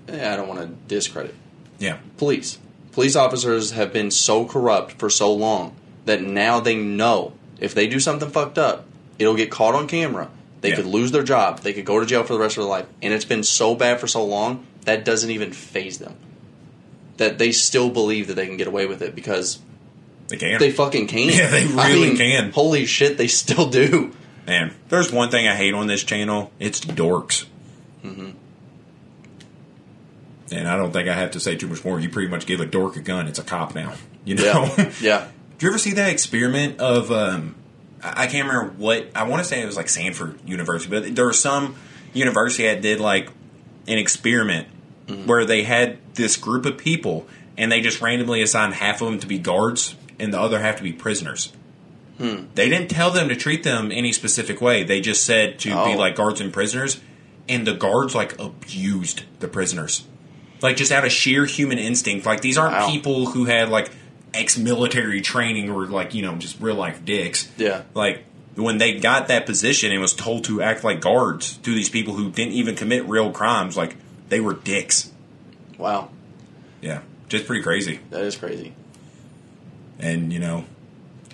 I don't want to discredit Yeah. police. Police officers have been so corrupt for so long that now they know if they do something fucked up, it'll get caught on camera. They Yeah. could lose their job. They could go to jail for the rest of their life. And it's been so bad for so long that doesn't even phase them. That they still believe that they can get away with it because They can. they fucking can. (laughs) Yeah, they I really mean, can. Holy shit, they still do. Man, there's one thing I hate on this channel. It's dorks. Mm-hmm. And I don't think I have to say too much more. You pretty much give a dork a gun, it's a cop now. (laughs) You know? Yeah. yeah. Did you ever see that experiment of um I can't remember what I want to say it was like Stanford University, but there was some university that did like an experiment where they had this group of people and they just randomly assigned half of them to be guards and the other half to be prisoners. They didn't tell them to treat them any specific way. They just said to be Oh. like guards and prisoners, and the guards like abused the prisoners, like just out of sheer human instinct. Like these aren't Wow. people who had like ex-military training or like you know just real life dicks. Yeah. Like when they got that position and was told to act like guards to these people who didn't even commit real crimes, like they were dicks. Wow. Yeah, just pretty crazy. That is crazy. And, you know,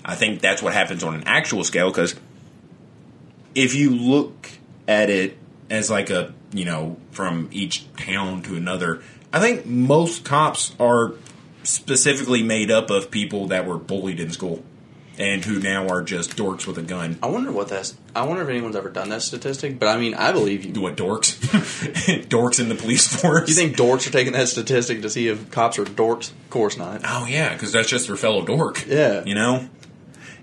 I think that's what happens on an actual scale because if you look at it as like a, you know, from each town to another, I think most cops are specifically made up of people that were bullied in school and who now are just dorks with a gun. I wonder what that's. I wonder if anyone's ever done that statistic. But I mean, I believe you. Do what dorks? (laughs) dorks in the police force. You think dorks are taking that statistic to see if cops are dorks? Of course not. Oh yeah, because that's just their fellow dork. Yeah. you know.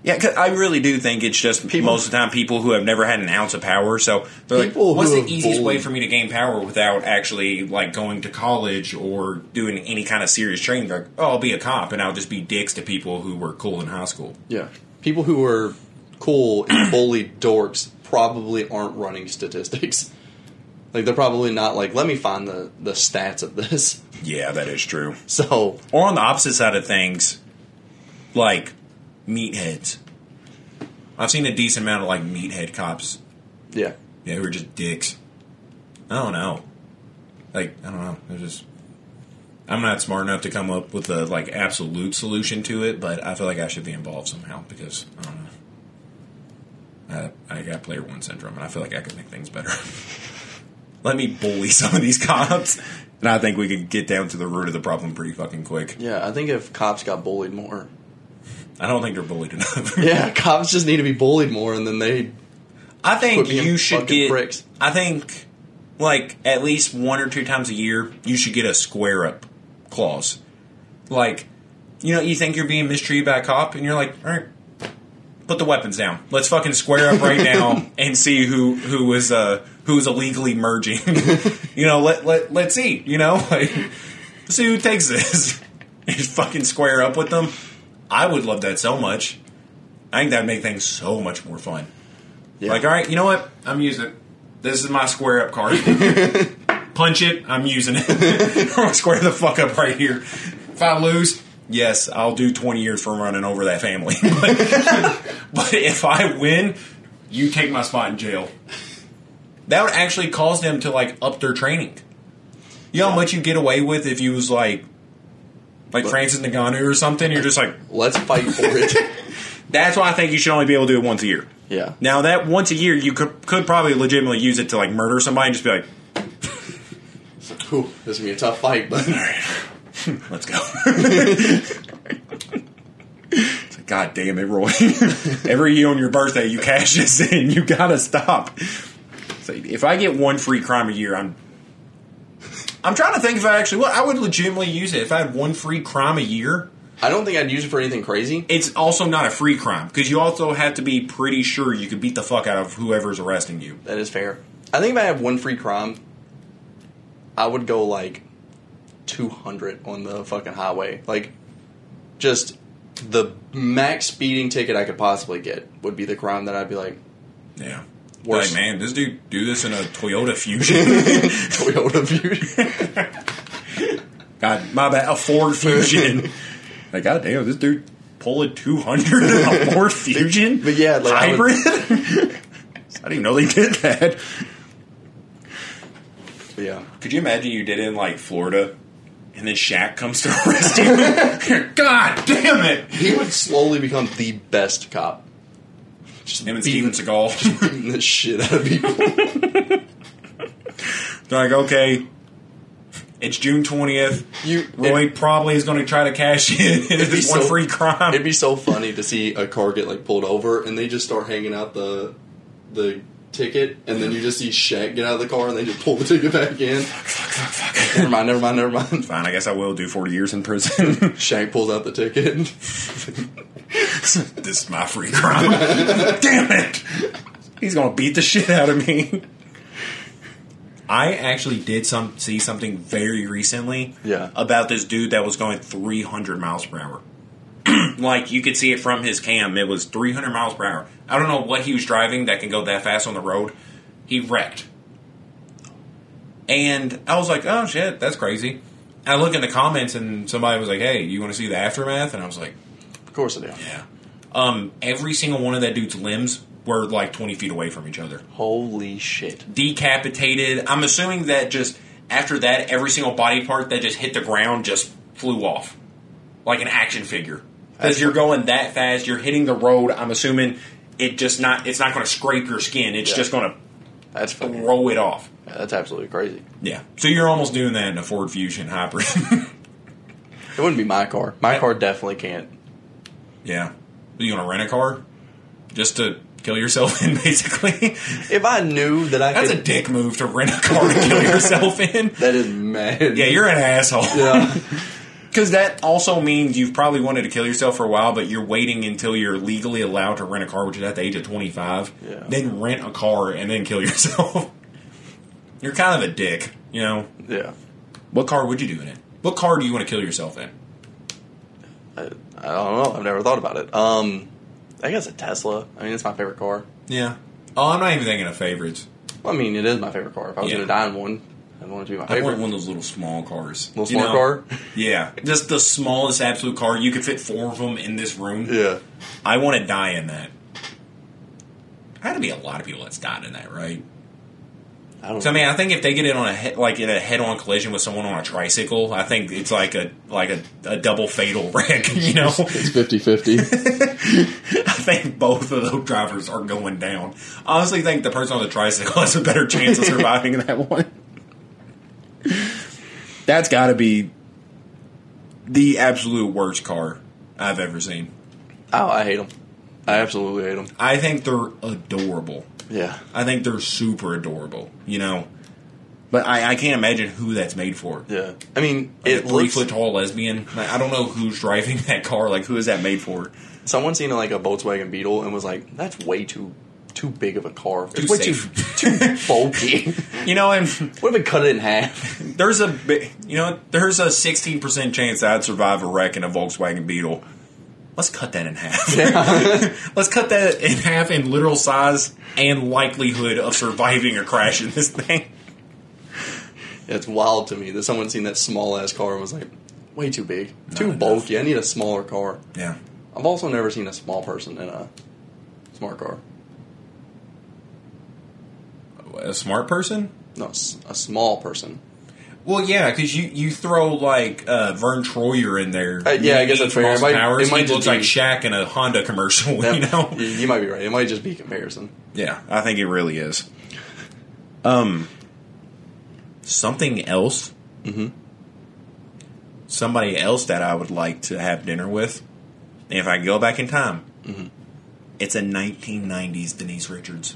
Yeah, 'cause I really do think it's just People- most of the time people who have never had an ounce of power. So they're like, "What's the easiest way for me to gain power without actually like going to college or doing any kind of serious training?" They're like, "Oh, I'll be a cop and I'll just be dicks to people who were cool in high school." Yeah. People who were cool and bullied dorks probably aren't running statistics. (laughs) Like they're probably not like, let me find the, the stats of this. Yeah, that is true. So Or on the opposite side of things, like meatheads. I've seen a decent amount of like meathead cops yeah. Yeah, who are just dicks. I don't know. Like, I don't know. They're just. I'm not smart enough to come up with a like absolute solution to it, but I feel like I should be involved somehow because I don't know. I, I got player one syndrome, and I feel like I could make things better. (laughs) Let me bully some of these cops, and I think we could get down to the root of the problem pretty fucking quick. Yeah, I think if cops got bullied more. I don't think they're bullied enough. (laughs) Yeah, cops just need to be bullied more and then they I think you should get. pricks. I think, like at least one or two times a year, you should get a square up clause. Like, you know, you think you're being mistreated by a cop, and you're like, all right, put the weapons down. Let's fucking square up right now (laughs) and see who who was uh who is illegally merging. (laughs) you know, let let let's see. You know, like see who takes this. and just fucking square up with them. I would love that so much. I think that'd make things so much more fun. yeah. Like, all right, you know what? I'm using it. This is my square up card. (laughs) Punch it. I'm using it. (laughs) I'm gonna square the fuck up right here. If I lose, yes, I'll do 20 years for running over that family. (laughs) but, but if I win, you take my spot in jail. That would actually cause them to like up their training. You know how much you get away with if you was like, like Francis Ngannou or something. You're just like, Let's fight for it. (laughs) that's why I think you should only be able to do it once a year. yeah. Now that once a year, you could could probably legitimately use it to like murder somebody and just be like, Whew, this is gonna be a tough fight, but all right, (laughs) "Let's go." (laughs) It's like, God damn it, Roy! Every year on your birthday, you cash this in. You gotta stop. So if I get one free crime a year, I'm. I'm trying to think if I actually would. I would legitimately use it if I had one free crime a year. I don't think I'd use it for anything crazy. It's also not a free crime because you also have to be pretty sure you could beat the fuck out of whoever's arresting you. That is fair. I think if I have one free crime, I would go like 200 on the fucking highway. Like, just the max speeding ticket I could possibly get would be the crime that I'd be like, Yeah. Worse. Like, man, this dude do this in a Toyota Fusion. (laughs) Toyota Fusion. God, my bad. A Ford Fusion. (laughs) like, god damn, this dude pulling 200 in a (laughs) Ford Fusion? But yeah, like, I hybrid? would- I didn't even know they did that. But yeah. Could you imagine you did it in, like, Florida? and then Shaq comes to arrest him. God damn it! He would slowly become the best cop. Just Him and Steven Seagal. (laughs) beating the shit out of people. They're like, okay, it's June twentieth. You, Roy it, probably is going to try to cash in (laughs) one so- free crime. it'd be so funny to see a car get like pulled over and they just start hanging out the the ticket, and then you just see Shaq get out of the car and they just pull the ticket back in. Fuck, fuck, fuck, never mind, never mind, never mind. Fine, I guess I will do forty years in prison. (laughs) Shaq pulls out the ticket. (laughs) this is my free crime. (laughs) Damn it! He's gonna beat the shit out of me. I actually did some see something very recently. Yeah. About this dude that was going 300 miles per hour. (clears throat) like you could see it from his cam. It was 300 miles per hour. I don't know what he was driving that can go that fast on the road. He wrecked. And I was like, oh shit, that's crazy. And I look in the comments and somebody was like, hey, you want to see the aftermath? And I was like, Of course I do. yeah. Um, every single one of that dude's limbs were like 20 feet away from each other. Holy shit. Decapitated. I'm assuming that just after that, every single body part that just hit the ground just flew off. Like an action figure. Because you're going that fast, you're hitting the road. I'm assuming it just not, it's not going to scrape your skin. It's Yeah. just going That's to fucking. throw it off. Yeah, that's absolutely crazy. Yeah. So you're almost doing that in a Ford Fusion hybrid. (laughs) It wouldn't be my car. My car definitely can't. Yeah. Are you going to rent a car? Just to kill yourself in, basically? (laughs) If I knew that I That's could. a dick move to rent a car to kill yourself (laughs) in. that is mad. Yeah, you're an asshole. Yeah. (laughs) Because that also means you've probably wanted to kill yourself for a while, but you're waiting until you're legally allowed to rent a car, which is at the age of 25. Yeah. Then rent a car and then kill yourself. you're kind of a dick, you know? yeah. What car would you do in it? What car do you want to kill yourself in? I, I don't know. I've never thought about it. Um, I guess a Tesla. I mean, it's my favorite car. Yeah. Oh, I'm not even thinking of favorites. Well, I mean, it is my favorite car. If I was Yeah. going to die in one, I'd want it to be my I favorite. want one of those little small cars. Little You small know? car? (laughs) Yeah. Just the smallest absolute car. You could fit four of them in this room. Yeah. I want to die in that. Had to be a lot of people that's died in that, right? I don't So I mean, I think if they get in on a he- like in a head-on collision with someone on a tricycle, I think it's like a like a, a double fatal (laughs) wreck. You know, It's 50 50. (laughs) I think both of those drivers are going down. I honestly think the person on the tricycle (laughs) has a better chance of surviving that one. That's got to be the absolute worst car I've ever seen. oh, I hate them. I absolutely hate them. I think they're adorable. Yeah. I think they're super adorable. You know, but I, I can't imagine who that's made for. Yeah. I mean, Like it a three looks. foot tall lesbian. Like, I don't know who's driving (laughs) that car. Like, who is that made for? Someone seen like a Volkswagen Beetle and was like, "That's way too too big of a car. It's Too way safe." too too (laughs) bulky. You know, and what if we cut it in half? there's a you know there's a 16 percent chance that I'd survive a wreck in a Volkswagen Beetle. Let's cut that in half. (laughs) Let's cut that in half in literal size and likelihood of surviving a crash in this thing. It's wild to me that someone seen that small ass car and was like, way too big, too enough. bulky. I need a smaller car. Yeah. I've also never seen a small person in a smart car. A smart person? No, a small person. Well, yeah, because you, you throw like uh, Verne Troyer in there. Uh, yeah, I guess that's fair. It might- Powers, it might he just looks like Shaq in a Honda commercial. (laughs) Yeah, You know. you, you might be right. It might just be comparison. Yeah, I think it really is. Um, something else. Mm-hmm. Somebody else that I would like to have dinner with, if I go back in time, Mm-hmm. it's a 1990s Denise Richards.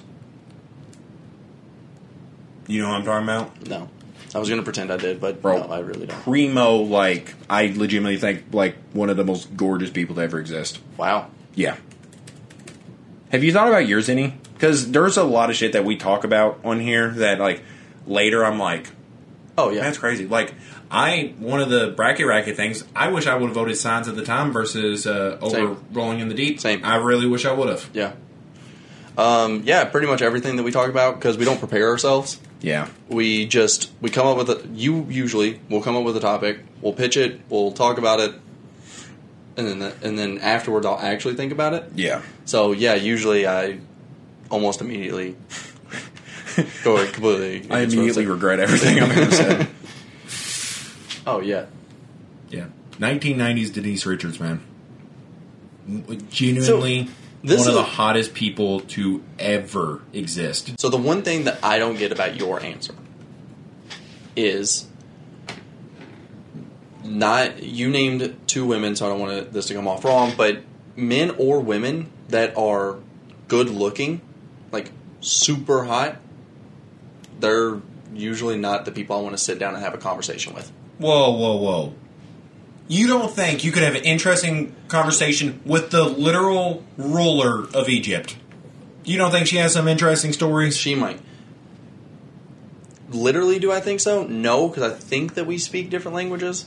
You know what I'm talking about? No, I was gonna pretend I did, but Bro. no, I really don't. Primo, like I legitimately think like one of the most gorgeous people to ever exist. Wow. Yeah. Have you thought about yours any? Because there's a lot of shit that we talk about on here that like later I'm like, Oh yeah. that's crazy. Like I one of the bracket racket things. I wish I would have voted Sign of the Times versus uh, over Same. Rolling in the Deep. Same. I really wish I would have. Yeah. Um, yeah, pretty much everything that we talk about because we don't prepare ourselves. Yeah. We just we come up with a. You usually we'll come up with a topic. We'll pitch it. We'll talk about it, and then and then afterwards I'll actually think about it. Yeah. So yeah, usually I almost immediately go (laughs) completely. I immediately regret everything I've ever said. Oh yeah. yeah, 1990s Denise Richards, man. Genuinely this one of is- the hottest people to ever exist. So the one thing that I don't get about your answer is not you named two women, so I don't want this to come off wrong, but men or women that are good looking, like super hot, they're usually not the people I want to sit down and have a conversation with. Whoa, whoa, whoa. You don't think you could have an interesting conversation with the literal ruler of Egypt? You don't think she has some interesting stories? She might. Literally, do I think so? No, because I think that we speak different languages.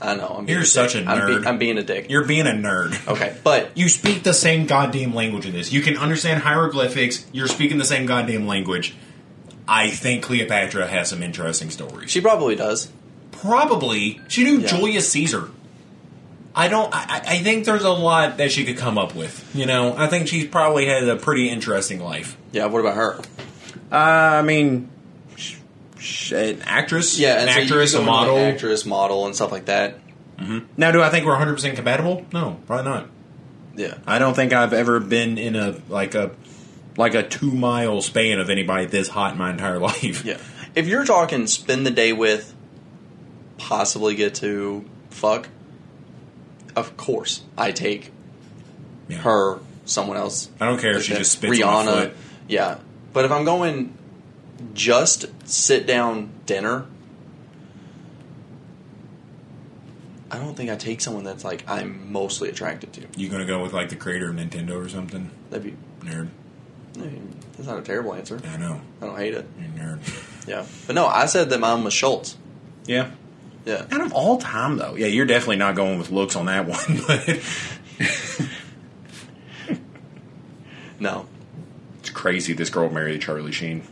I know. I'm You're a such dick. a I'm, nerd. be- I'm being a dick. You're being a nerd. okay, but You speak the same goddamn language in this. You can understand hieroglyphics. You're speaking the same goddamn language. I think Cleopatra has some interesting stories. she probably does. Probably. She knew Yeah. Julius Caesar. I don't. I, I think there's a lot that she could come up with. You know, I think she's probably had a pretty interesting life. Yeah. What about her? Uh, I mean, sh- sh- an actress. Yeah, An so actress, a into, like, model. actress, model, and stuff like that. Now, do I think we're 100 percent compatible? No, probably not. Yeah. I don't think I've ever been in a like a like a two mile span of anybody this hot in my entire (laughs) life. Yeah. If you're talking spend the day with, possibly get to fuck, of course I take Yeah. her, someone else. I don't care if she just spits foot. Yeah. But if I'm going just sit down dinner, I don't think I take someone that's like I'm mostly attracted to. You gonna go with like the creator of Nintendo or something? That'd be Nerd. I mean, that's not a terrible answer. I know. I don't hate it. You're nerd. Yeah. But no, I said that mine was Schultz. Yeah. Yeah. Out of all time, though, yeah, you're definitely not going with looks on that (laughs) one. But No. it's crazy. This girl married Charlie Sheen.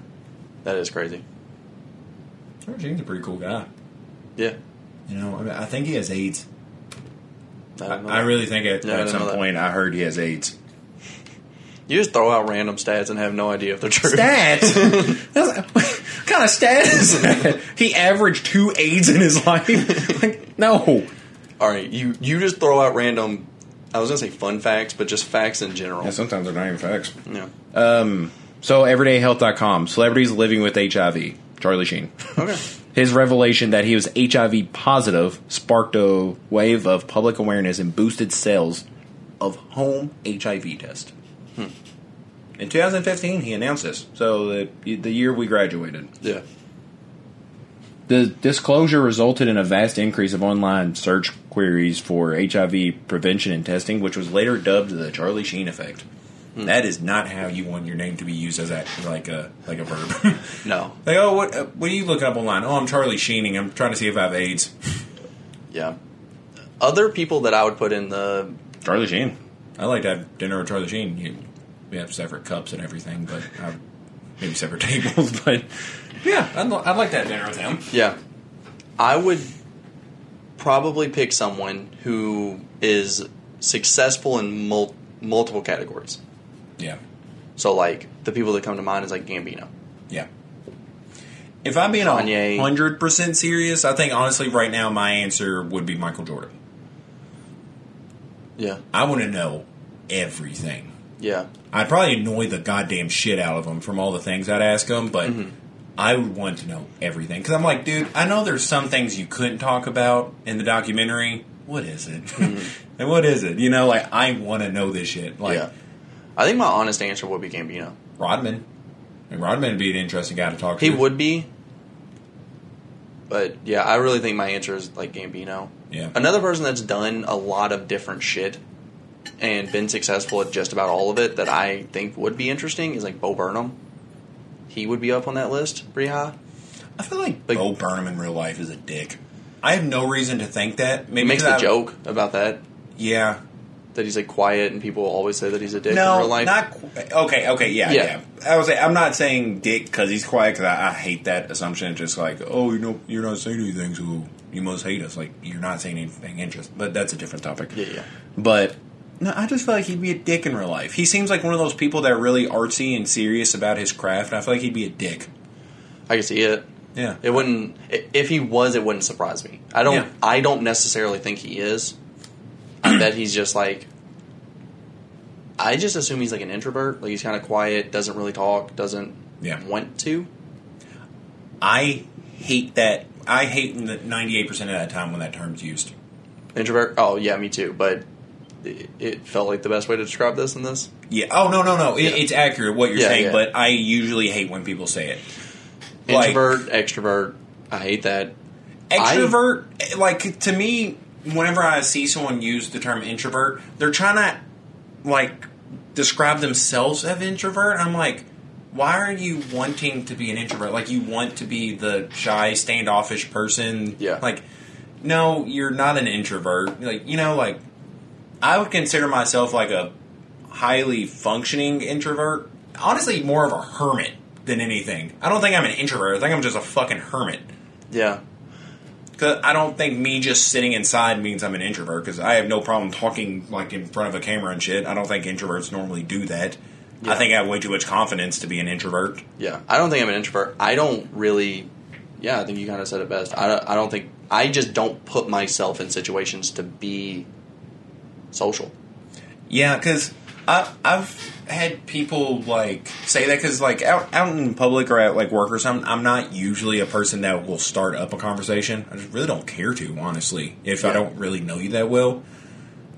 That is crazy. Charlie Sheen's a pretty cool guy. Yeah. You know, I, mean, I think he has AIDS. I, I, don't know I that. really think. Yeah, At some point, I heard he has AIDS. You just throw out random stats and have no idea if they're true. Stats? (laughs) That's- kind of stat is that? (laughs) He averaged two AIDS in his life. (laughs) Like, no. All right, you you just throw out random. I was gonna say fun facts, but just facts in general. Yeah, sometimes they're not even facts. Yeah. Um. So, everydayhealth.com. Celebrities living with HIV. Charlie Sheen. Okay. (laughs) His revelation that he was HIV positive sparked a wave of public awareness and boosted sales of home HIV test. In 2015, he announced this. So the the year we graduated, Yeah. the disclosure resulted in a vast increase of online search queries for HIV prevention and testing, which was later dubbed the Charlie Sheen effect. That is not how you want your name to be used as a like a like a verb. (laughs) No. (laughs) like, oh, what uh, what are you looking up online? Oh, I'm Charlie Sheening. I'm trying to see if I have AIDS. (laughs) Yeah. Other people that I would put in the Charlie Sheen. I like to have dinner with Charlie Sheen. You, we have separate cups and everything, but I, maybe separate (laughs) tables. But yeah, I'd, li- I'd like to have dinner with him. yeah, I would probably pick someone who is successful in mul- multiple categories. Yeah, So like the people that come to mind is like Gambino. yeah. If I'm being Kanye. Hundred percent serious. I think honestly, right now, my answer would be Michael Jordan. Yeah. I want to know everything. Yeah. I'd probably annoy the goddamn shit out of him from all the things I'd ask him, but mm-hmm. I would want to know everything because I'm like, dude, I know there's some things you couldn't talk about in the documentary. What is it? Mm-hmm. and (laughs) what is it? You know, like I want to know this shit. Like yeah. I think my honest answer would be Gambino. Rodman. And Rodman would be an interesting guy to talk He to. He would be. But yeah, I really think my answer is like Gambino. Yeah. Another person that's done a lot of different shit and been successful at just about all of it that I think would be interesting is like Bo Burnham. He would be up on that list pretty high. I feel like Like- Bo Burnham in real life is a dick. I have no reason to think that. Maybe He makes the I- joke about that Yeah. that he's like quiet and people always say that he's a dick in No, real life. not qu- okay. Okay, yeah, Yeah. yeah. I was. I'm not saying dick because he's quiet. Because I, I hate that assumption. Just like, oh, you know, you're not saying anything, so you must hate us. Like you're not saying anything interesting. But that's a different topic. yeah, yeah. But no, I just feel like he'd be a dick in real life. He seems like one of those people that are really artsy and serious about his craft. And I feel like he'd be a dick. I can see it. Yeah. It wouldn't. If he was, it wouldn't surprise me. I don't. Yeah. I don't necessarily think he is. I bet he's just like. I just assume he's like an introvert. Like he's kind of quiet, doesn't really talk, doesn't Yeah. want to. I hate that. I hate ninety eight percent of that time when that term's used. Introvert. Oh yeah, me too. But it, felt like the best way to describe this in this. Yeah. Oh no no no. It, Yeah. It's accurate what you're Yeah, saying, yeah. but I usually hate when people say it. Like- Introvert, extrovert. I hate that. Extrovert, eh, like to me, whenever I see someone use the term introvert, they're trying to like describe themselves as introvert. I'm like, why are you wanting to be an introvert? Like you want to be the shy, standoffish person. Yeah. Like, no, you're not an introvert. Like you know, like I would consider myself like a highly functioning introvert. Honestly, more of a hermit than anything. I don't think I'm an introvert. I think I'm just a fucking hermit. Yeah. Cause I don't think me just sitting inside means I'm an introvert. Because I have no problem talking like in front of a camera and shit. I don't think introverts normally do that. I think I have way too much confidence to be an introvert. Yeah, I don't think I'm an introvert. I don't really. Yeah, I think you kind of said it best. I don't, I don't think I just don't put myself in situations to be social. Yeah, because I've had people like say that because like out out in public or at like work or something, I'm not usually a person that will start up a conversation. I just really don't care to, honestly, if I don't really know you that well.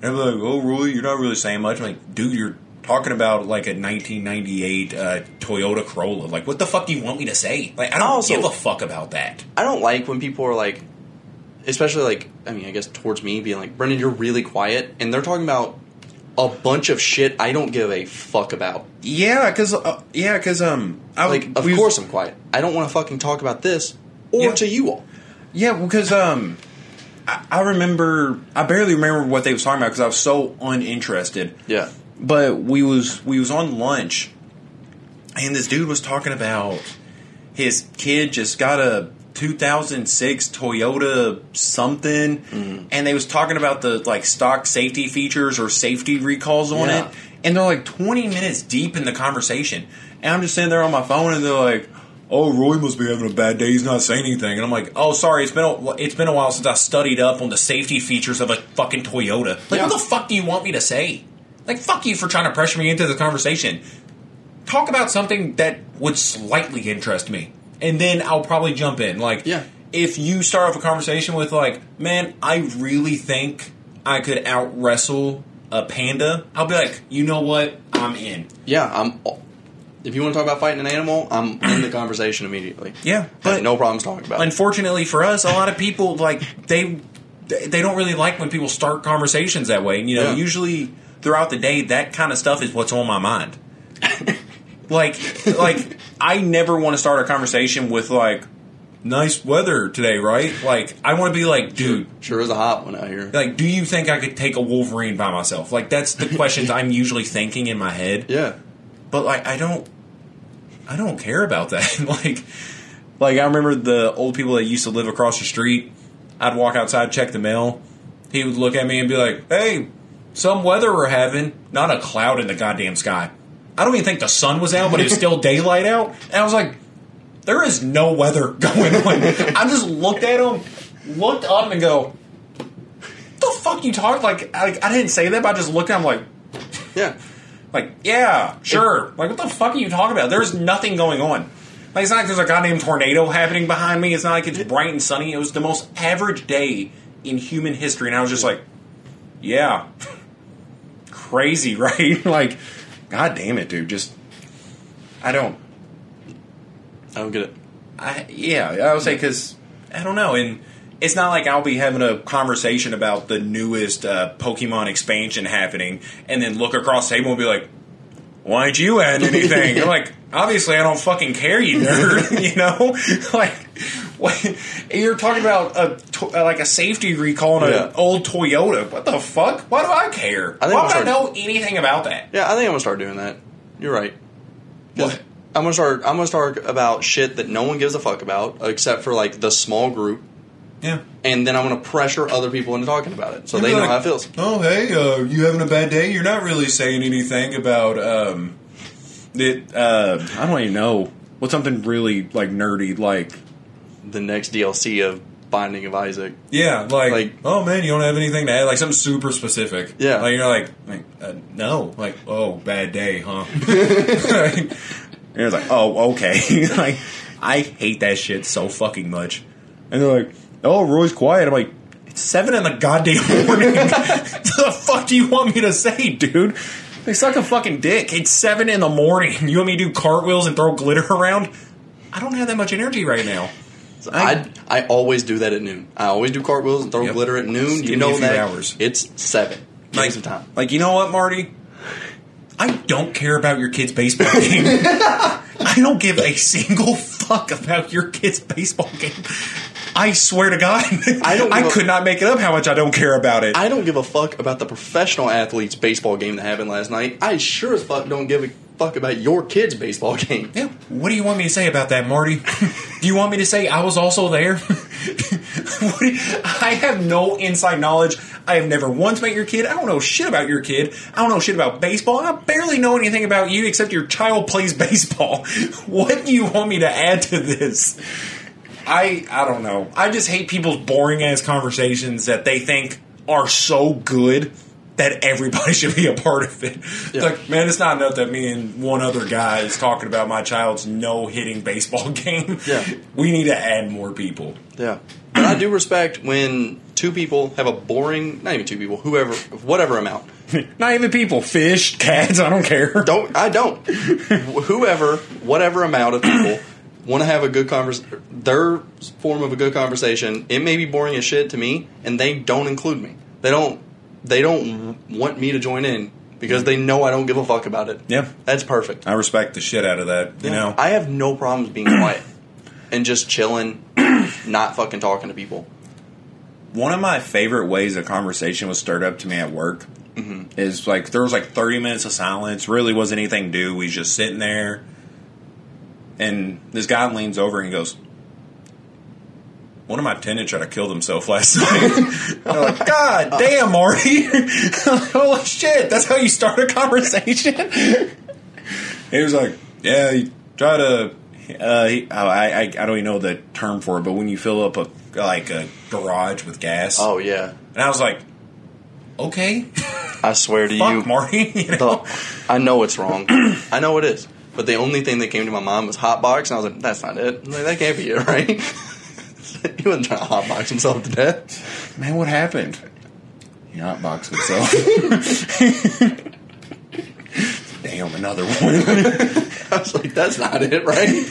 And they're like, "Oh, really? You're not really saying much." I'm like, "Dude, you're talking about like a 1998 uh, Toyota Corolla. Like, what the fuck do you want me to say? Like, I don't Also- give a fuck about that." I don't like when people are like, especially like, I mean, I guess towards me being like, Brendan, you're really quiet, and they're talking about a bunch of shit I don't give a fuck about. Yeah, because uh, yeah, because um, I Like, of we- course I'm quiet. I don't want to fucking talk about this or Yeah. to you all. Yeah, because um, I, I remember I barely remember what they was talking about because I was so uninterested. Yeah. But we was we was on lunch, and this dude was talking about his kid just got a 2006 Toyota something, mm-hmm. and they was talking about the like stock safety features or safety recalls on Yeah. it, and they're like 20 minutes deep in the conversation, and I'm just sitting there on my phone, and they're like. Oh, Roy must be having a bad day. He's not saying anything, and I'm like, "Oh, sorry. It's been a, it's been a while since I studied up on the safety features of a fucking Toyota. Like, Yeah. what the fuck do you want me to say? Like, fuck you for trying to pressure me into the conversation. Talk about something that would slightly interest me, and then I'll probably jump in. Like, Yeah. if you start off a conversation with like, "Man, I really think I could out wrestle a panda," I'll be like, "You know what? I'm in." Yeah, I'm. If you want to talk about fighting an animal, I'm in the conversation immediately. Yeah, but no problems talking about it. unfortunately for us, a lot of people like they they don't really like when people start conversations that way. And you know, Yeah. usually throughout the day, that kind of stuff is what's on my mind. (laughs) like, like I never want to start a conversation with like, "Nice weather today, right?" Like, I want to be like, "Dude." Sure is a hot one out here. Like, do you think I could take a Wolverine by myself? Like, that's the questions I'm usually thinking in my head Yeah. but like I don't I don't care about that. (laughs) like like I remember the old people that used to live across the street. I'd walk outside, check the mail. He would look at me and be like, "Hey, some weather we're having. Not a cloud in the goddamn sky. I don't even think the sun was out, but it was still (laughs) daylight out." And I was like, "There is no weather (laughs) going on." I just looked at him, looked up, and go, "The fuck you talk like?" I, I didn't say that, but I just looked at him like, Yeah. like, yeah, sure. Like, what the fuck are you talking about? There's nothing going on. Like, it's not like there's a goddamn tornado happening behind me. It's not like it's bright and sunny. It was the most average day in human history, and I was just like, yeah, (laughs) crazy, right? like, god damn it, dude. Just, I don't. I don't get it. I yeah, I would say because I don't know, and it's not like I'll be having a conversation about the newest uh, Pokemon expansion happening, and then look across the table and be like, "Why ain't you add (laughs) anything?" You're like, "Obviously, I don't fucking care, you nerd." (laughs) you know, (laughs) like what, you're talking about a to, uh, like a safety recall on Yeah. an old Toyota. What the fuck? Why do I care? I Why would I know anything about that? Yeah, I think I'm gonna start doing that. You're right. What? I'm gonna start. I'm gonna start about shit that no one gives a fuck about, except for like the small group, Yeah. and then I'm gonna pressure other people into talking about it, so they know Like, how it feels. Oh, hey, uh, you having a bad day? You're not really saying anything about um, it. Uh, I don't even know what's something really like nerdy, like the next DLC of Binding of Isaac. Yeah, like, Like- oh man, you don't have anything to add, like something super specific. Yeah. like you're like, like uh, no, like oh, bad day, huh? (laughs) And it was like, oh, okay. (laughs) like, I hate that shit so fucking much. And they're like, oh, Roy's quiet. I'm like, it's seven in the goddamn (laughs) morning. (laughs) the fuck do you want me to say, dude? they suck a fucking dick. It's seven in the morning. (laughs) You want me to do cartwheels and throw glitter around? I don't have that much energy right now. I I always do that at noon. I always do cartwheels and throw Yep. glitter at noon. Just you know that hours. it's seven. Give me Like- some time. Like, you know what, Marty? I don't care about your kid's baseball game. I don't give a single fuck about your kid's baseball game. I swear to God, I don't (laughs) I give a- could not make it up how much I don't care about it. I don't give a fuck about the professional athletes' baseball game that happened last night. I sure as fuck don't give a fuck about your kid's baseball game. yeah, what do you want me to say about that, Marty? do you want me to say I was also there? (laughs) What do you- I have no inside knowledge. I have never once met your kid. I don't know shit about your kid. I don't know shit about baseball. I barely know anything about you except your child plays baseball. (laughs) What do you want me to add to this? I I don't know. I just hate people's boring ass conversations that they think are so good that everybody (laughs) should be a part of it. Yeah. like, man, it's not enough that me and one other guy is talking about my child's no hitting baseball (laughs) game. Yeah. We need to add more people. Yeah. But I do respect when two people have a boring, not even two people, whoever, whatever amount. (laughs) Not even people, fish, cats, I don't care. Don't I don't. whoever, whatever amount of people want to have a good convers their form of a good conversation. It may be boring as shit to me, and they don't include me. They don't. They don't want me to join in because they know I don't give a fuck about it. Yeah. That's perfect. I respect the shit out of that, you know? I have no problems being quiet (clears throat) and just chilling, (clears throat) not fucking talking to people. one of my favorite ways a conversation was stirred up to me at work mm-hmm. is like there was like 30 minutes of silence really wasn't anything due we was just sitting there and this guy leans over and he goes one of my tenants tried to kill himself last (laughs) night. I'm like, God damn, Marty! (laughs) Holy shit! That's how you start a conversation. he was like, Yeah, he tried to. Uh, he, oh, I, I I don't even know the term for it, but when you fill up a like a garage with gas, Oh yeah, and I was like, okay, I swear to (laughs) fuck, you, Marty. You know? the, I know it's wrong. (clears throat) I know it is. But the only thing that came to my mind was hotbox, and I was like, "That's not it. Like, that can't be it, (laughs) right?" he wasn't trying to hotbox himself to death. man, what happened? He hotboxed himself. (laughs) Damn, another one. (laughs) I was like, "That's not it, right?"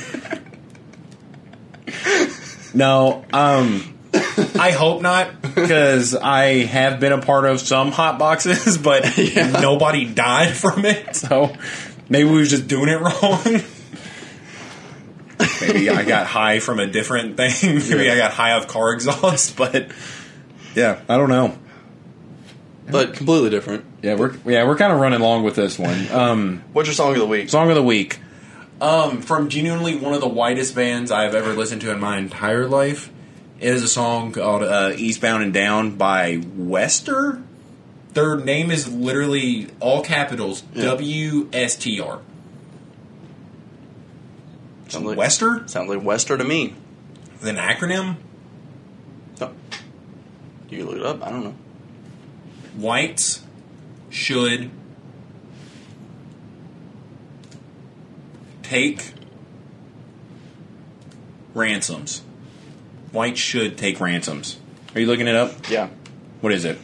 no, um, I hope not because I have been a part of some hot boxes, but Nobody died from it. so maybe we were just doing it wrong. (laughs) Maybe I got high from a different thing. (laughs) Maybe I got high off car exhaust. (laughs) but yeah, I don't know. But completely different. Yeah, we're yeah we're kind of running long with this one. Um, What's your song of the week? song of the week. Um, from genuinely one of the whitest bands I've ever listened to in my entire life is a song called uh, Eastbound and Down by Wester. Their name is literally all capitals. W S T R. Sounds like, Wester? sounds like Wester to me. With an acronym? No. You can look it up. I don't know. Whites should take ransoms. Whites should take ransoms. Are you looking it up? Yeah, What is it?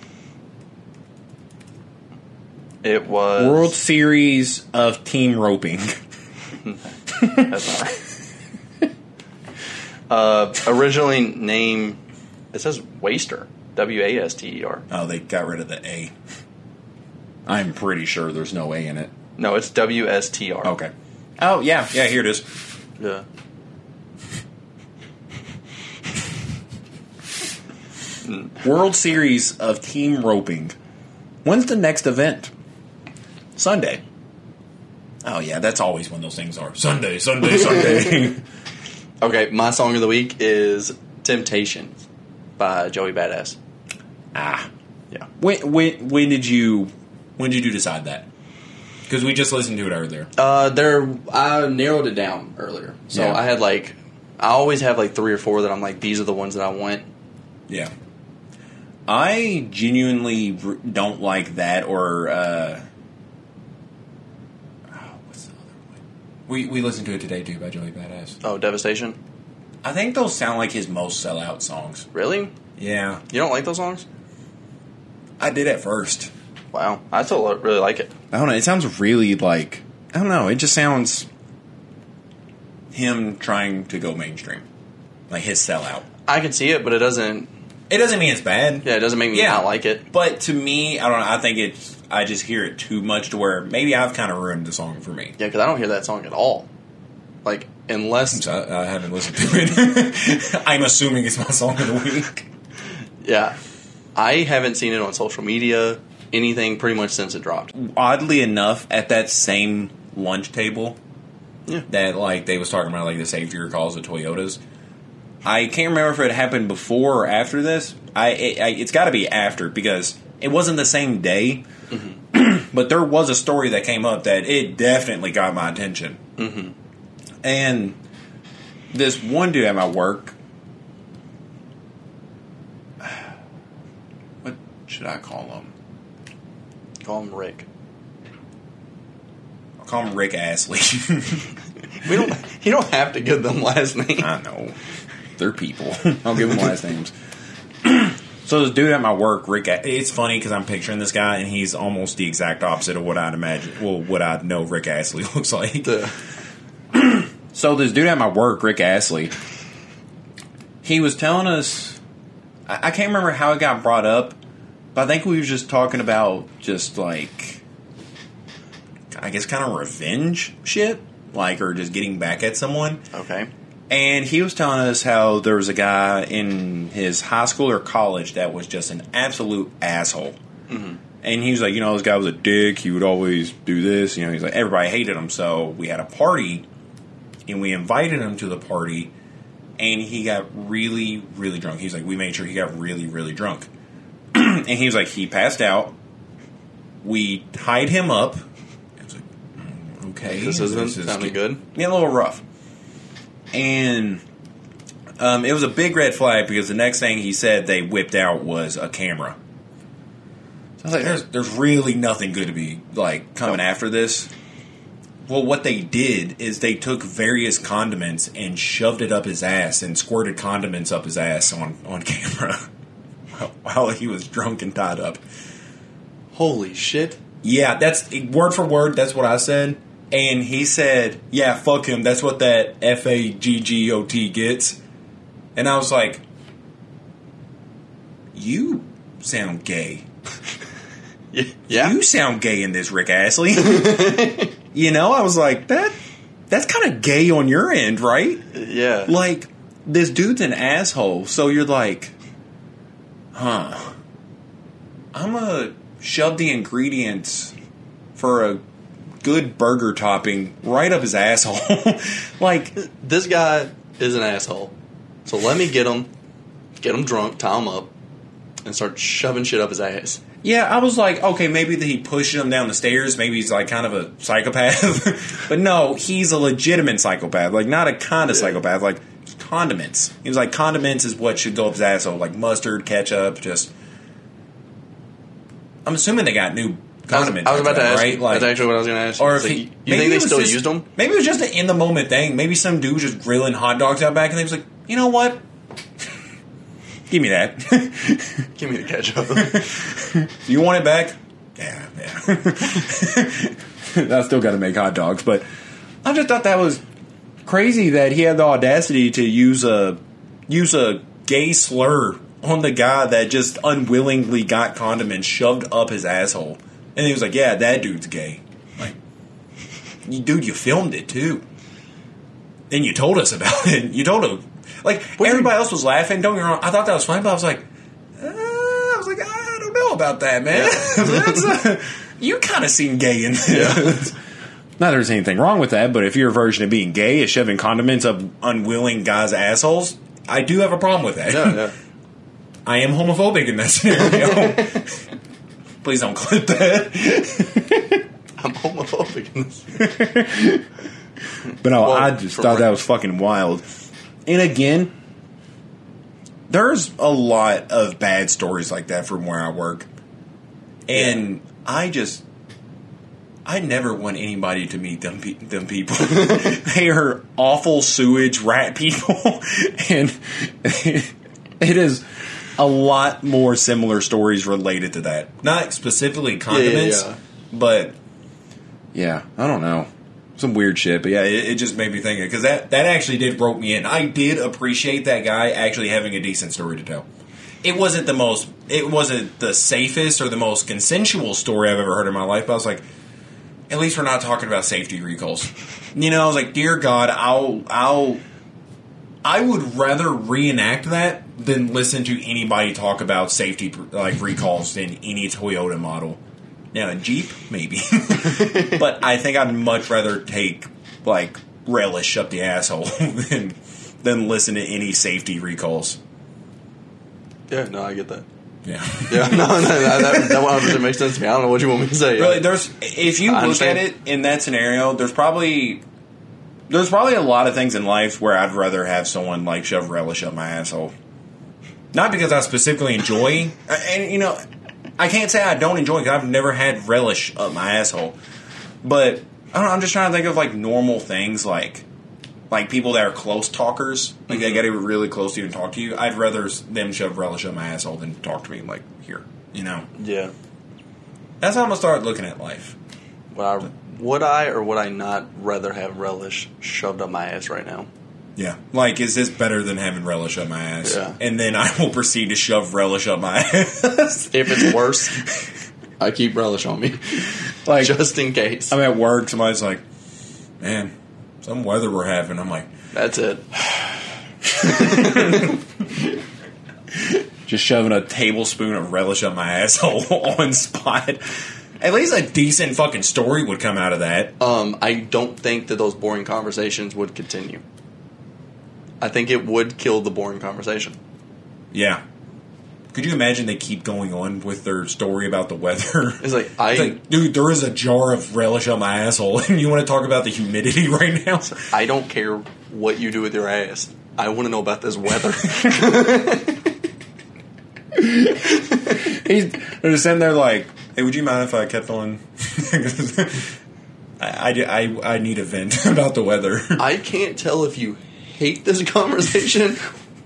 It was World Series of Team Roping. (laughs) That's uh, originally name it says Waster. W A S T E R. Oh, they got rid of the A. I'm pretty sure there's no A in it. No, it's W S T R. Okay. Oh yeah, Yeah, here it is. Yeah. World Series of Team Roping. When's the next event? Sunday. Oh yeah, that's always when those things are. Sunday, Sunday, Sunday. (laughs) Okay, my song of the week is "Temptation" by Joey Badass. Ah. Yeah. When when when did you? when did you decide that? Because we just listened to it earlier. Uh, there, I narrowed it down earlier, so Yeah. I had like I always have like three or four that I'm like, these are the ones that I want. Yeah. I genuinely don't like that or uh oh, what's the other one? We we listened to it today too by Joey Badass. Oh, Devastation. I think those sound like his most sellout songs. Really? Yeah. You don't like those songs? I did at first. Wow, I still lo- really like it. I don't know, it sounds really like I don't know, it just sounds him trying to go mainstream. Like his sellout. I can see it, but it doesn't. It doesn't mean it's bad. Yeah, it doesn't make me Yeah. not like it. But to me, I don't know, I think it's I just hear it too much to where maybe I've kind of ruined the song for me. Yeah, because I don't hear that song at all. Like unless, I, uh, I haven't listened to it. (laughs) I'm assuming it's my song of the week. yeah, I haven't seen it on social media, anything pretty much since it dropped. Oddly enough, at that same lunch table Yeah. that like they was talking about like the safety recalls of Toyotas. I can't remember if it happened before or after this. I, it, I it's got to be after because it wasn't the same day. but there was a story that came up that it definitely got my attention. Mm-hmm. And this one dude at my work, what should I call him? Call him Rick. I'll call him Rick Astley. (laughs) We don't. you don't have to give them last names. I know. They're people. I'll give them last names. (laughs) so this dude at my work, Rick, it's funny because I'm picturing this guy and he's almost the exact opposite of what I'd imagine, well, what I know Rick Astley (laughs) looks like. The- (clears throat) So this dude at my work, Rick Astley, he was telling us, I, I can't remember how it got brought up, but I think we were just talking about just like, I guess kind of revenge shit, like, or just getting back at someone. okay. And he was telling us how there was a guy in his high school or college that was just an absolute asshole. And he was like, you know, this guy was a dick. He would always do this. You know, he's like, everybody hated him. So we had a party, and we invited him to the party, and he got really, really drunk. He's like, we made sure he got really, really drunk. (clears throat) and he was like, he passed out. We tied him up. I was like, "Mm, okay. This isn't is sounding good. yeah, a little rough. And um, it was a big red flag because the next thing he said they whipped out was a camera. So I was like, there's, there's really nothing good to be like coming after this. Well, what they did is they took various condiments and shoved it up his ass and squirted condiments up his ass on, on (laughs) camera while he was drunk and tied up. Holy shit. Yeah, that's word for word. That's what I said. And he said, "Yeah, fuck him. That's what that F A G G O T gets." And I was like, "You sound gay. (laughs) Yeah. You sound gay in this, Rick Astley." (laughs) you know, I was like, "That that's kind of gay on your end, right?" yeah. Like this dude's an asshole. So you're like, "Huh? I'm gonna shove the ingredients for a good burger topping right up his asshole." (laughs) like, this guy is an asshole. So let me get him, get him drunk, tie him up, and start shoving shit up his ass. yeah, I was like, okay, maybe that he pushed him down the stairs. Maybe he's like kind of a psychopath. (laughs) but no, he's a legitimate psychopath. Like, not a kind of Yeah. psychopath. Like, condiments. He was like, condiments is what should go up his asshole. Like mustard, ketchup, just. I'm assuming they got new I was. I was about to ask. right? Like, that's actually what I was going to ask. or if he, you think they still just- used them? Maybe it was just an in the moment thing. Maybe some dude was just grilling hot dogs out back, and they was like, you know what? (laughs) Give me that. (laughs) Give me the ketchup. (laughs) you want it back? Yeah, yeah. I still got to make hot dogs, but I just thought that was crazy that he had the audacity to use a use a gay slur on the guy that just unwillingly got condiments shoved up his asshole, and he was like, "Yeah, that dude's gay." Like, dude, you filmed it too, and you told us about (laughs) it. You told him, like everybody else was laughing. Don't get me wrong, I thought that was funny, but I was like, uh, I was like, I don't know about that, man. (laughs) That's, uh, you kind of seem gay in this. Not there's anything wrong with that, but if your version of being gay is shoving condiments up unwilling guys' assholes, I do have a problem with that. yeah, yeah. (laughs) I am homophobic in that scenario. Please don't clip that. (laughs) I'm homophobic in this. But no, Well, I just thought Rick- that was fucking wild. and again, there's a lot of bad stories like that from where I work, and I just. I never want anybody to meet them pe- them people. (laughs) they are awful sewage rat people, (laughs) and it is a lot more similar stories related to that. Not specifically condiments, yeah. but yeah, I don't know. Some weird shit, but yeah, it, it just made me think because that that actually did rope me in. I did appreciate that guy actually having a decent story to tell. It wasn't the most, it wasn't the safest or the most consensual story I've ever heard in my life. But I was like, at least we're not talking about safety recalls. (laughs) You know, I was like, dear God, I'll, I'll, I would rather reenact that than listen to anybody talk about safety like recalls in any Toyota model. Now, a Jeep, maybe, (laughs) but I think I'd much rather take like relish up the asshole (laughs) than than listen to any safety recalls. Yeah, no, I get that. Yeah. (laughs) Yeah, no, no, that, that, that 100 makes sense to me. I don't know what you want me to say. Really, there's if you I look understand. at it in that scenario, there's probably there's probably a lot of things in life where I'd rather have someone like shove relish up my asshole. Not because I specifically enjoy, uh, and you know, I can't say I don't enjoy because I've never had relish up my asshole. But I don't know, I'm just trying to think of like normal things like like people that are close talkers, like they got to be really close to you and talk to you. I'd rather them shove relish up my asshole than talk to me like here, you know. yeah. That's how I'm gonna start looking at life. Would I, would I or would I not rather have relish shoved up my ass right now? Yeah. Like, is this better than having relish up my ass? Yeah. And then I will proceed to shove relish up my (laughs) ass. If it's worse, I keep relish on me, (laughs) like, just in case. I'm at work, somebody's like, man, some weather we're having. I'm like, That's it. (laughs) just shoving a tablespoon of relish up my asshole on spot. At least a decent fucking story would come out of that. Um, I don't think that those boring conversations would continue. I think it would kill the boring conversation. Yeah. Could you imagine they keep going on with their story about the weather? It's like (laughs) I It's like, dude, there is a jar of relish on my asshole, (laughs) and you want to talk about the humidity (laughs) right now? I don't care what you do with your ass. I want to know about this weather. He's they're just sitting there like, hey, would you mind if I kept on? I, I, I, I need a vent about the weather. I can't tell if you hate this (laughs) conversation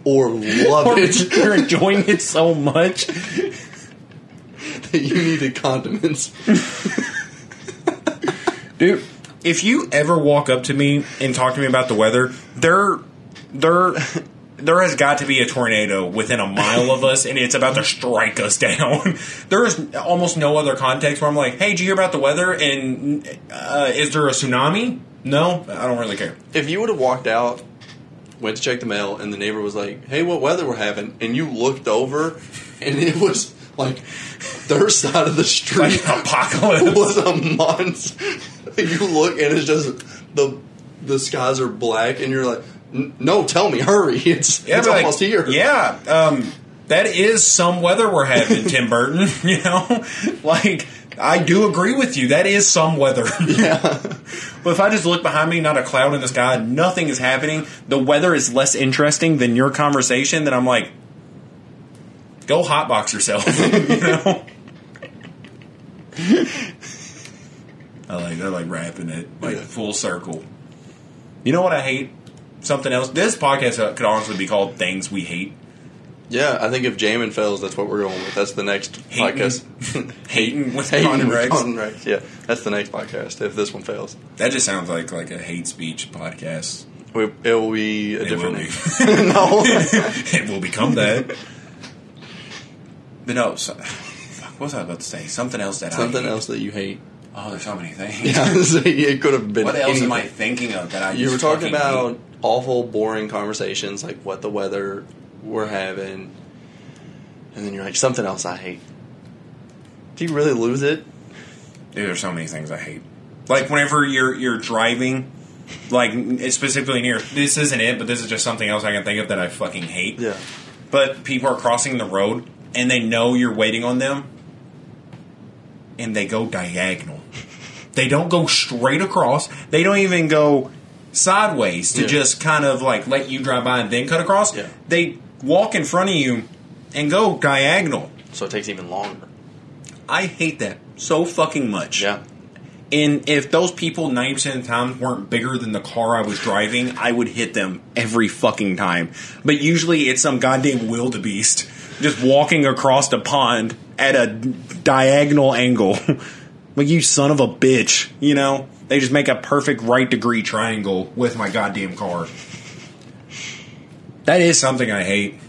or love Or it. (laughs) You're enjoying it so much. that you needed condiments. (laughs) Dude, if you ever walk up to me and talk to me about the weather, there, there, there has got to be a tornado within a mile of us, and it's about to strike us down. there is almost no other context where I'm like, "Hey, did you hear about the weather? And uh, is there a tsunami?" No, I don't really care. If you would have walked out, went to check the mail, and the neighbor was like, "Hey, what weather we're having?" and you looked over, and it was like their side of the street Like apocalypse. (laughs) was a monster. you look, and it's just the the skies are black, and you're like, "No, tell me, hurry! (laughs) It's Yeah, it's but, like, almost here." Yeah, um, that is some weather we're having, Tim Burton. (laughs) You know, like I do agree with you. That is some weather. (laughs) Yeah. but if I just look behind me, not a cloud in the sky, nothing is happening. The weather is less interesting than your conversation. Then I'm like, go hotbox yourself. (laughs) you know. I like they're like wrapping it like Yeah. full circle. You know what I hate? Something else. This podcast could honestly be called "Things We Hate." Yeah, I think if Jamin fails, that's what we're going with. That's the next Hating- podcast. (laughs) hating (laughs) with Hating Con and with Rex. Con and Rex. Yeah, that's the next podcast. If this one fails, That just sounds like like a hate speech podcast. we, it will be a It different name. (laughs) no, it will become that. But no, so, fuck, what was I about to say? Something else that I something hate. so you hate. Oh, there's so many things. Yeah, it could have been. What else am I anything. thinking of that I? You were talking about hate? awful, boring conversations like what the weather we're having, and then you're like something else I hate. Do you really lose it? Dude, there's so many things I hate. Like whenever you're you're driving, like specifically near. This isn't it, but this is just something else I can think of that I fucking hate. Yeah. But people are crossing the road and they know you're waiting on them, and they go diagonal. They don't go straight across. They don't even go sideways to Yeah. just kind of like let you drive by and then cut across. Yeah. They walk in front of you and go diagonal. So it takes even longer. I hate that so fucking much. Yeah. And if those people 90% of the time weren't bigger than the car I was driving, I would hit them every fucking time. But usually it's some goddamn wildebeest just walking across the pond at a diagonal angle. (laughs) like, you son of a bitch, you know? They just make a perfect right degree triangle with my goddamn car. That is something I hate.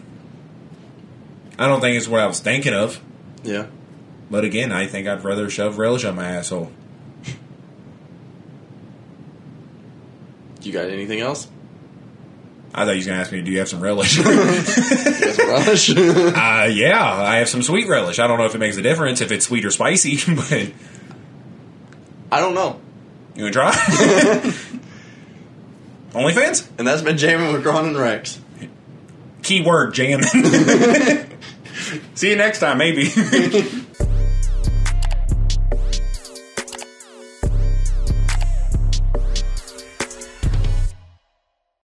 I don't think it's what I was thinking of. Yeah. But again, I think I'd rather shove relish on my asshole. You got anything else? I thought you was gonna ask me, do you have some relish? (laughs) Relish. (laughs) uh, yeah, I have some sweet relish. I don't know if it makes a difference if it's sweet or spicy, (laughs) but I don't know. you wanna try? OnlyFans? And that's been jamming with Cron and Rex. Keyword jamming. (laughs) See you next time, maybe. (laughs)